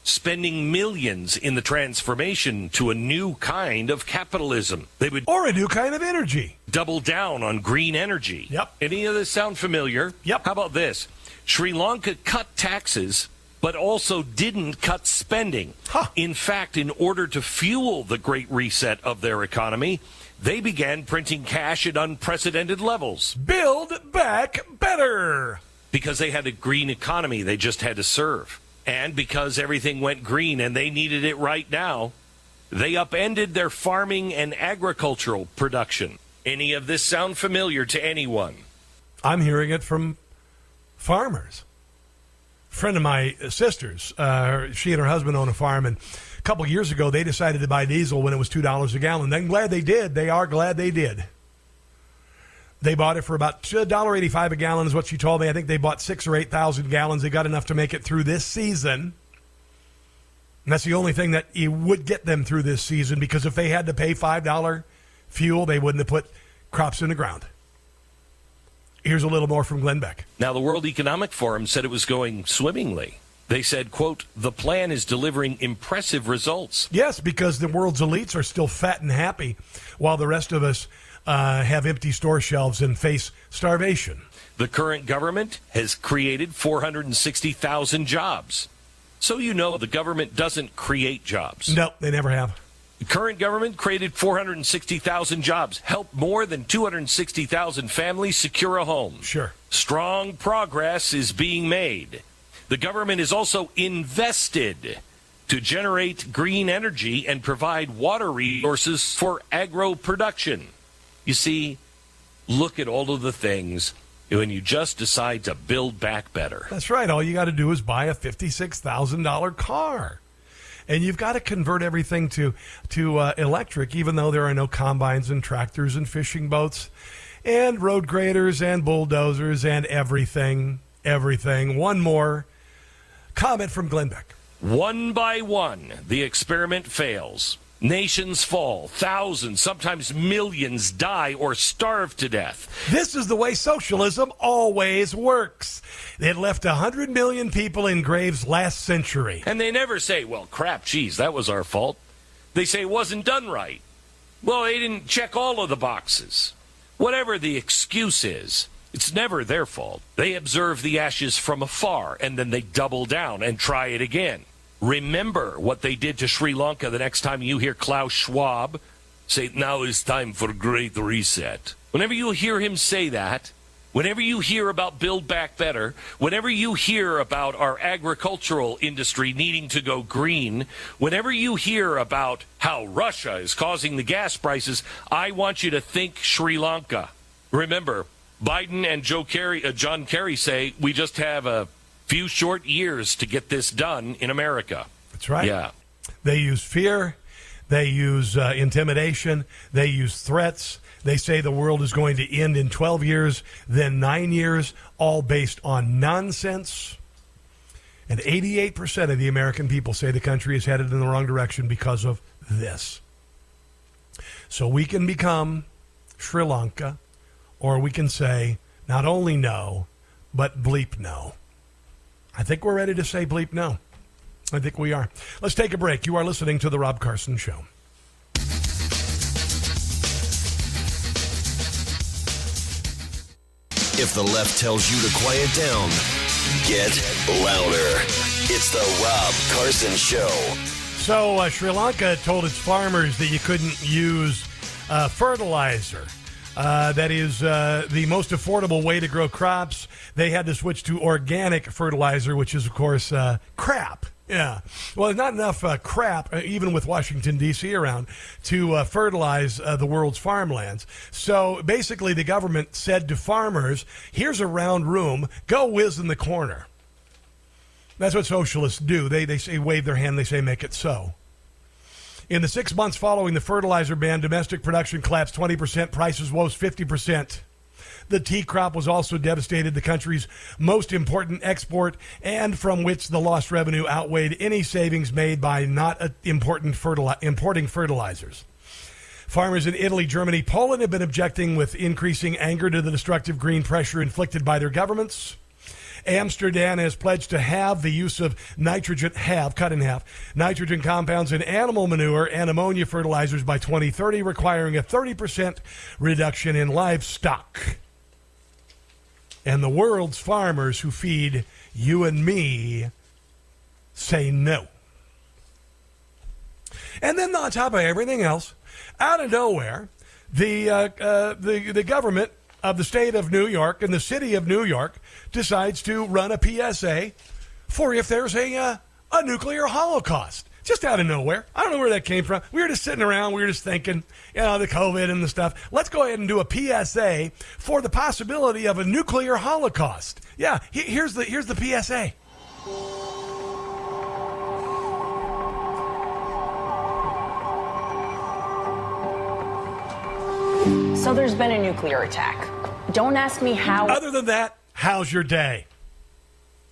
spending millions in the transformation to a new kind of capitalism. They would or a new kind of energy. Double down on green energy. Yep. Any of this sound familiar? Yep. How about this? Sri Lanka cut taxes but also didn't cut spending. Huh. In fact, in order to fuel the great reset of their economy, they began printing cash at unprecedented levels. Build back better. Because they had a green economy they just had to serve. And because everything went green and they needed it right now, they upended their farming and agricultural production. Any of this sound familiar to anyone? I'm hearing it from farmers friend of my sister's, uh, she and her husband own a farm, and a couple years ago they decided to buy diesel when it was two dollars a gallon. I'm glad they did. They are glad they did. They bought it for about dollar eighty-five a gallon, is what she told me. I think they bought six or eight thousand gallons. They got enough to make it through this season. And that's the only thing that you would get them through this season because if they had to pay five dollar fuel, they wouldn't have put crops in the ground. Here's a little more from Glenn Beck. Now, the World Economic Forum said it was going swimmingly. They said, quote, the plan is delivering impressive results. Yes, because the world's elites are still fat and happy while the rest of us uh, have empty store shelves and face starvation. The current government has created 460,000 jobs. So you know the government doesn't create jobs. No, they never have. The current government created 460,000 jobs, helped more than 260,000 families secure a home. Sure. Strong progress is being made. The government is also invested to generate green energy and provide water resources for agro production. You see, look at all of the things when you just decide to build back better. That's right. All you got to do is buy a $56,000 car and you've got to convert everything to to uh, electric, even though there are no combines and tractors and fishing boats, and road graders and bulldozers and everything, everything. One more comment from Glenn Beck. One by one, the experiment fails. Nations fall. Thousands, sometimes millions die or starve to death. This is the way socialism always works. It left 100 million people in graves last century. And they never say, well, crap, geez, that was our fault. They say it wasn't done right. Well, they didn't check all of the boxes. Whatever the excuse is, it's never their fault. They observe the ashes from afar and then they double down and try it again. Remember what they did to Sri Lanka the next time you hear Klaus Schwab say, now is time for great reset. Whenever you hear him say that, whenever you hear about Build Back Better, whenever you hear about our agricultural industry needing to go green, whenever you hear about how Russia is causing the gas prices, I want you to think Sri Lanka. Remember, Biden and Joe Kerry, uh, John Kerry say we just have a few short years to get this done in America. That's right. Yeah. They use fear. They use uh, intimidation. They use threats. They say the world is going to end in 12 years, then nine years, all based on nonsense. And 88% of the American people say the country is headed in the wrong direction because of this. So we can become Sri Lanka, or we can say not only no, but bleep no. I think we're ready to say bleep no. I think we are. Let's take a break. You are listening to The Rob Carson Show. If the left tells you to quiet down, get louder. It's the Rob Carson Show. So, uh, Sri Lanka told its farmers that you couldn't use uh, fertilizer. Uh, that is uh, the most affordable way to grow crops. They had to switch to organic fertilizer, which is, of course, uh, crap. Yeah. Well, there's not enough uh, crap, uh, even with Washington, D.C. around, to uh, fertilize uh, the world's farmlands. So basically, the government said to farmers, here's a round room, go whiz in the corner. That's what socialists do. They, they say, wave their hand, they say, make it so. In the six months following the fertilizer ban, domestic production collapsed 20%, prices rose 50%. The tea crop was also devastated, the country's most important export, and from which the lost revenue outweighed any savings made by not uh, fertili- importing fertilizers. Farmers in Italy, Germany, Poland have been objecting with increasing anger to the destructive green pressure inflicted by their governments. Amsterdam has pledged to halve the use of nitrogen, halve, cut in half, nitrogen compounds in animal manure and ammonia fertilizers by 2030, requiring a 30% reduction in livestock. And the world's farmers who feed you and me say no. And then on top of everything else, out of nowhere, the uh, uh, the the government of the state of New York and the city of New York decides to run a PSA for if there's a uh, a nuclear holocaust. Just out of nowhere. I don't know where that came from. We were just sitting around. We were just thinking, you know, the COVID and the stuff. Let's go ahead and do a PSA for the possibility of a nuclear holocaust. Yeah, here's the here's the PSA. So there's been a nuclear attack. Don't ask me how. Other than that, how's your day?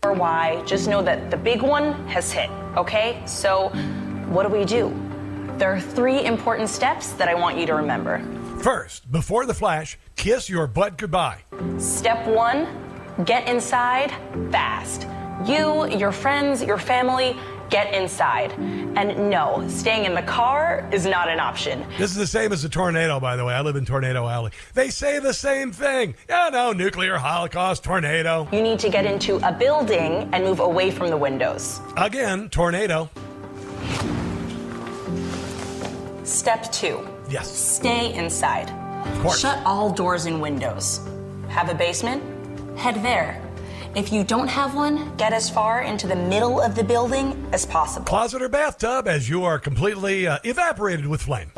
Or why. Just know that the big one has hit, okay? So what do we do? There are three important steps that I want you to remember. First, before the flash, kiss your butt goodbye. Step one get inside fast. You, your friends, your family, get inside. And no, staying in the car is not an option. This is the same as a tornado, by the way. I live in Tornado Alley. They say the same thing. Yeah, no, nuclear holocaust, tornado. You need to get into a building and move away from the windows. Again, tornado. Step two. Yes. Stay inside. Of course. Shut all doors and windows. Have a basement? Head there. If you don't have one, get as far into the middle of the building as possible. Closet or bathtub, as you are completely uh, evaporated with flame.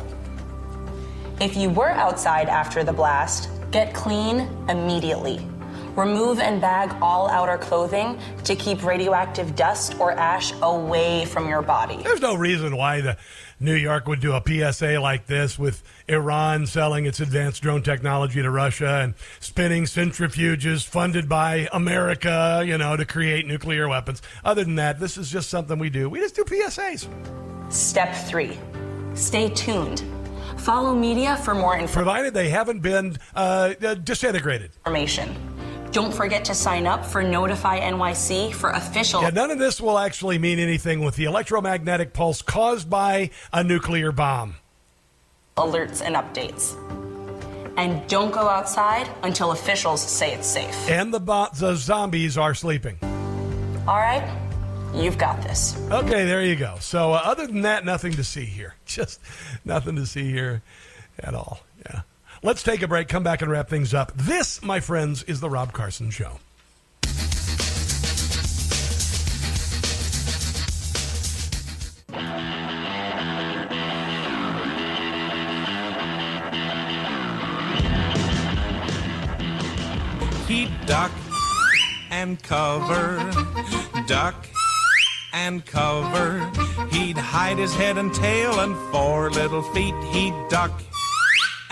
If you were outside after the blast, get clean immediately. Remove and bag all outer clothing to keep radioactive dust or ash away from your body. There's no reason why the New York would do a PSA like this with Iran selling its advanced drone technology to Russia and spinning centrifuges funded by America, you know, to create nuclear weapons. Other than that, this is just something we do. We just do PSAs. Step three stay tuned. Follow media for more information. Provided they haven't been uh, uh, disintegrated. Information. Don't forget to sign up for Notify NYC for official. Yeah, none of this will actually mean anything with the electromagnetic pulse caused by a nuclear bomb. Alerts and updates. And don't go outside until officials say it's safe. And the, bo- the zombies are sleeping. All right, you've got this. Okay, there you go. So, uh, other than that, nothing to see here. Just nothing to see here at all. Let's take a break, come back and wrap things up. This, my friends, is The Rob Carson Show. He'd duck and cover, duck and cover. He'd hide his head and tail and four little feet he'd duck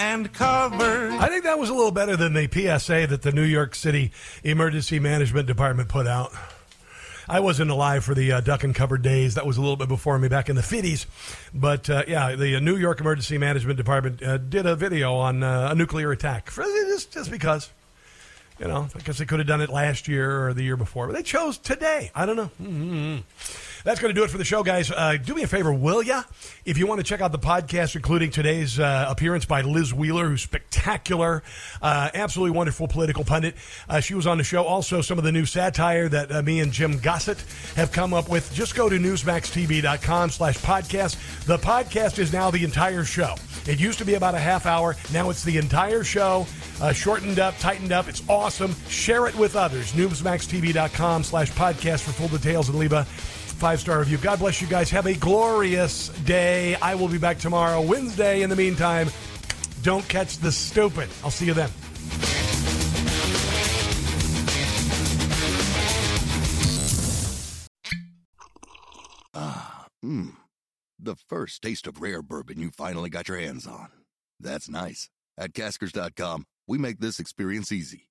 and cover. I think that was a little better than the PSA that the New York City Emergency Management Department put out. I wasn't alive for the uh, duck and cover days. That was a little bit before me back in the 50s. But uh, yeah, the uh, New York Emergency Management Department uh, did a video on uh, a nuclear attack. For, just, just because. You know, guess they could have done it last year or the year before, but they chose today. I don't know. Mm-hmm. That's going to do it for the show, guys. Uh, do me a favor, will ya? If you want to check out the podcast, including today's uh, appearance by Liz Wheeler, who's spectacular, uh, absolutely wonderful political pundit. Uh, she was on the show. Also, some of the new satire that uh, me and Jim Gossett have come up with. Just go to newsmaxtv.com slash podcast. The podcast is now the entire show. It used to be about a half hour. Now it's the entire show, uh, shortened up, tightened up. It's awesome. Share it with others. Newsmaxtv.com slash podcast for full details and leave a five star review. God bless you guys. Have a glorious day. I will be back tomorrow, Wednesday. In the meantime, don't catch the stupid. I'll see you then. Ah, mmm. The first taste of rare bourbon you finally got your hands on. That's nice. At Caskers.com, we make this experience easy.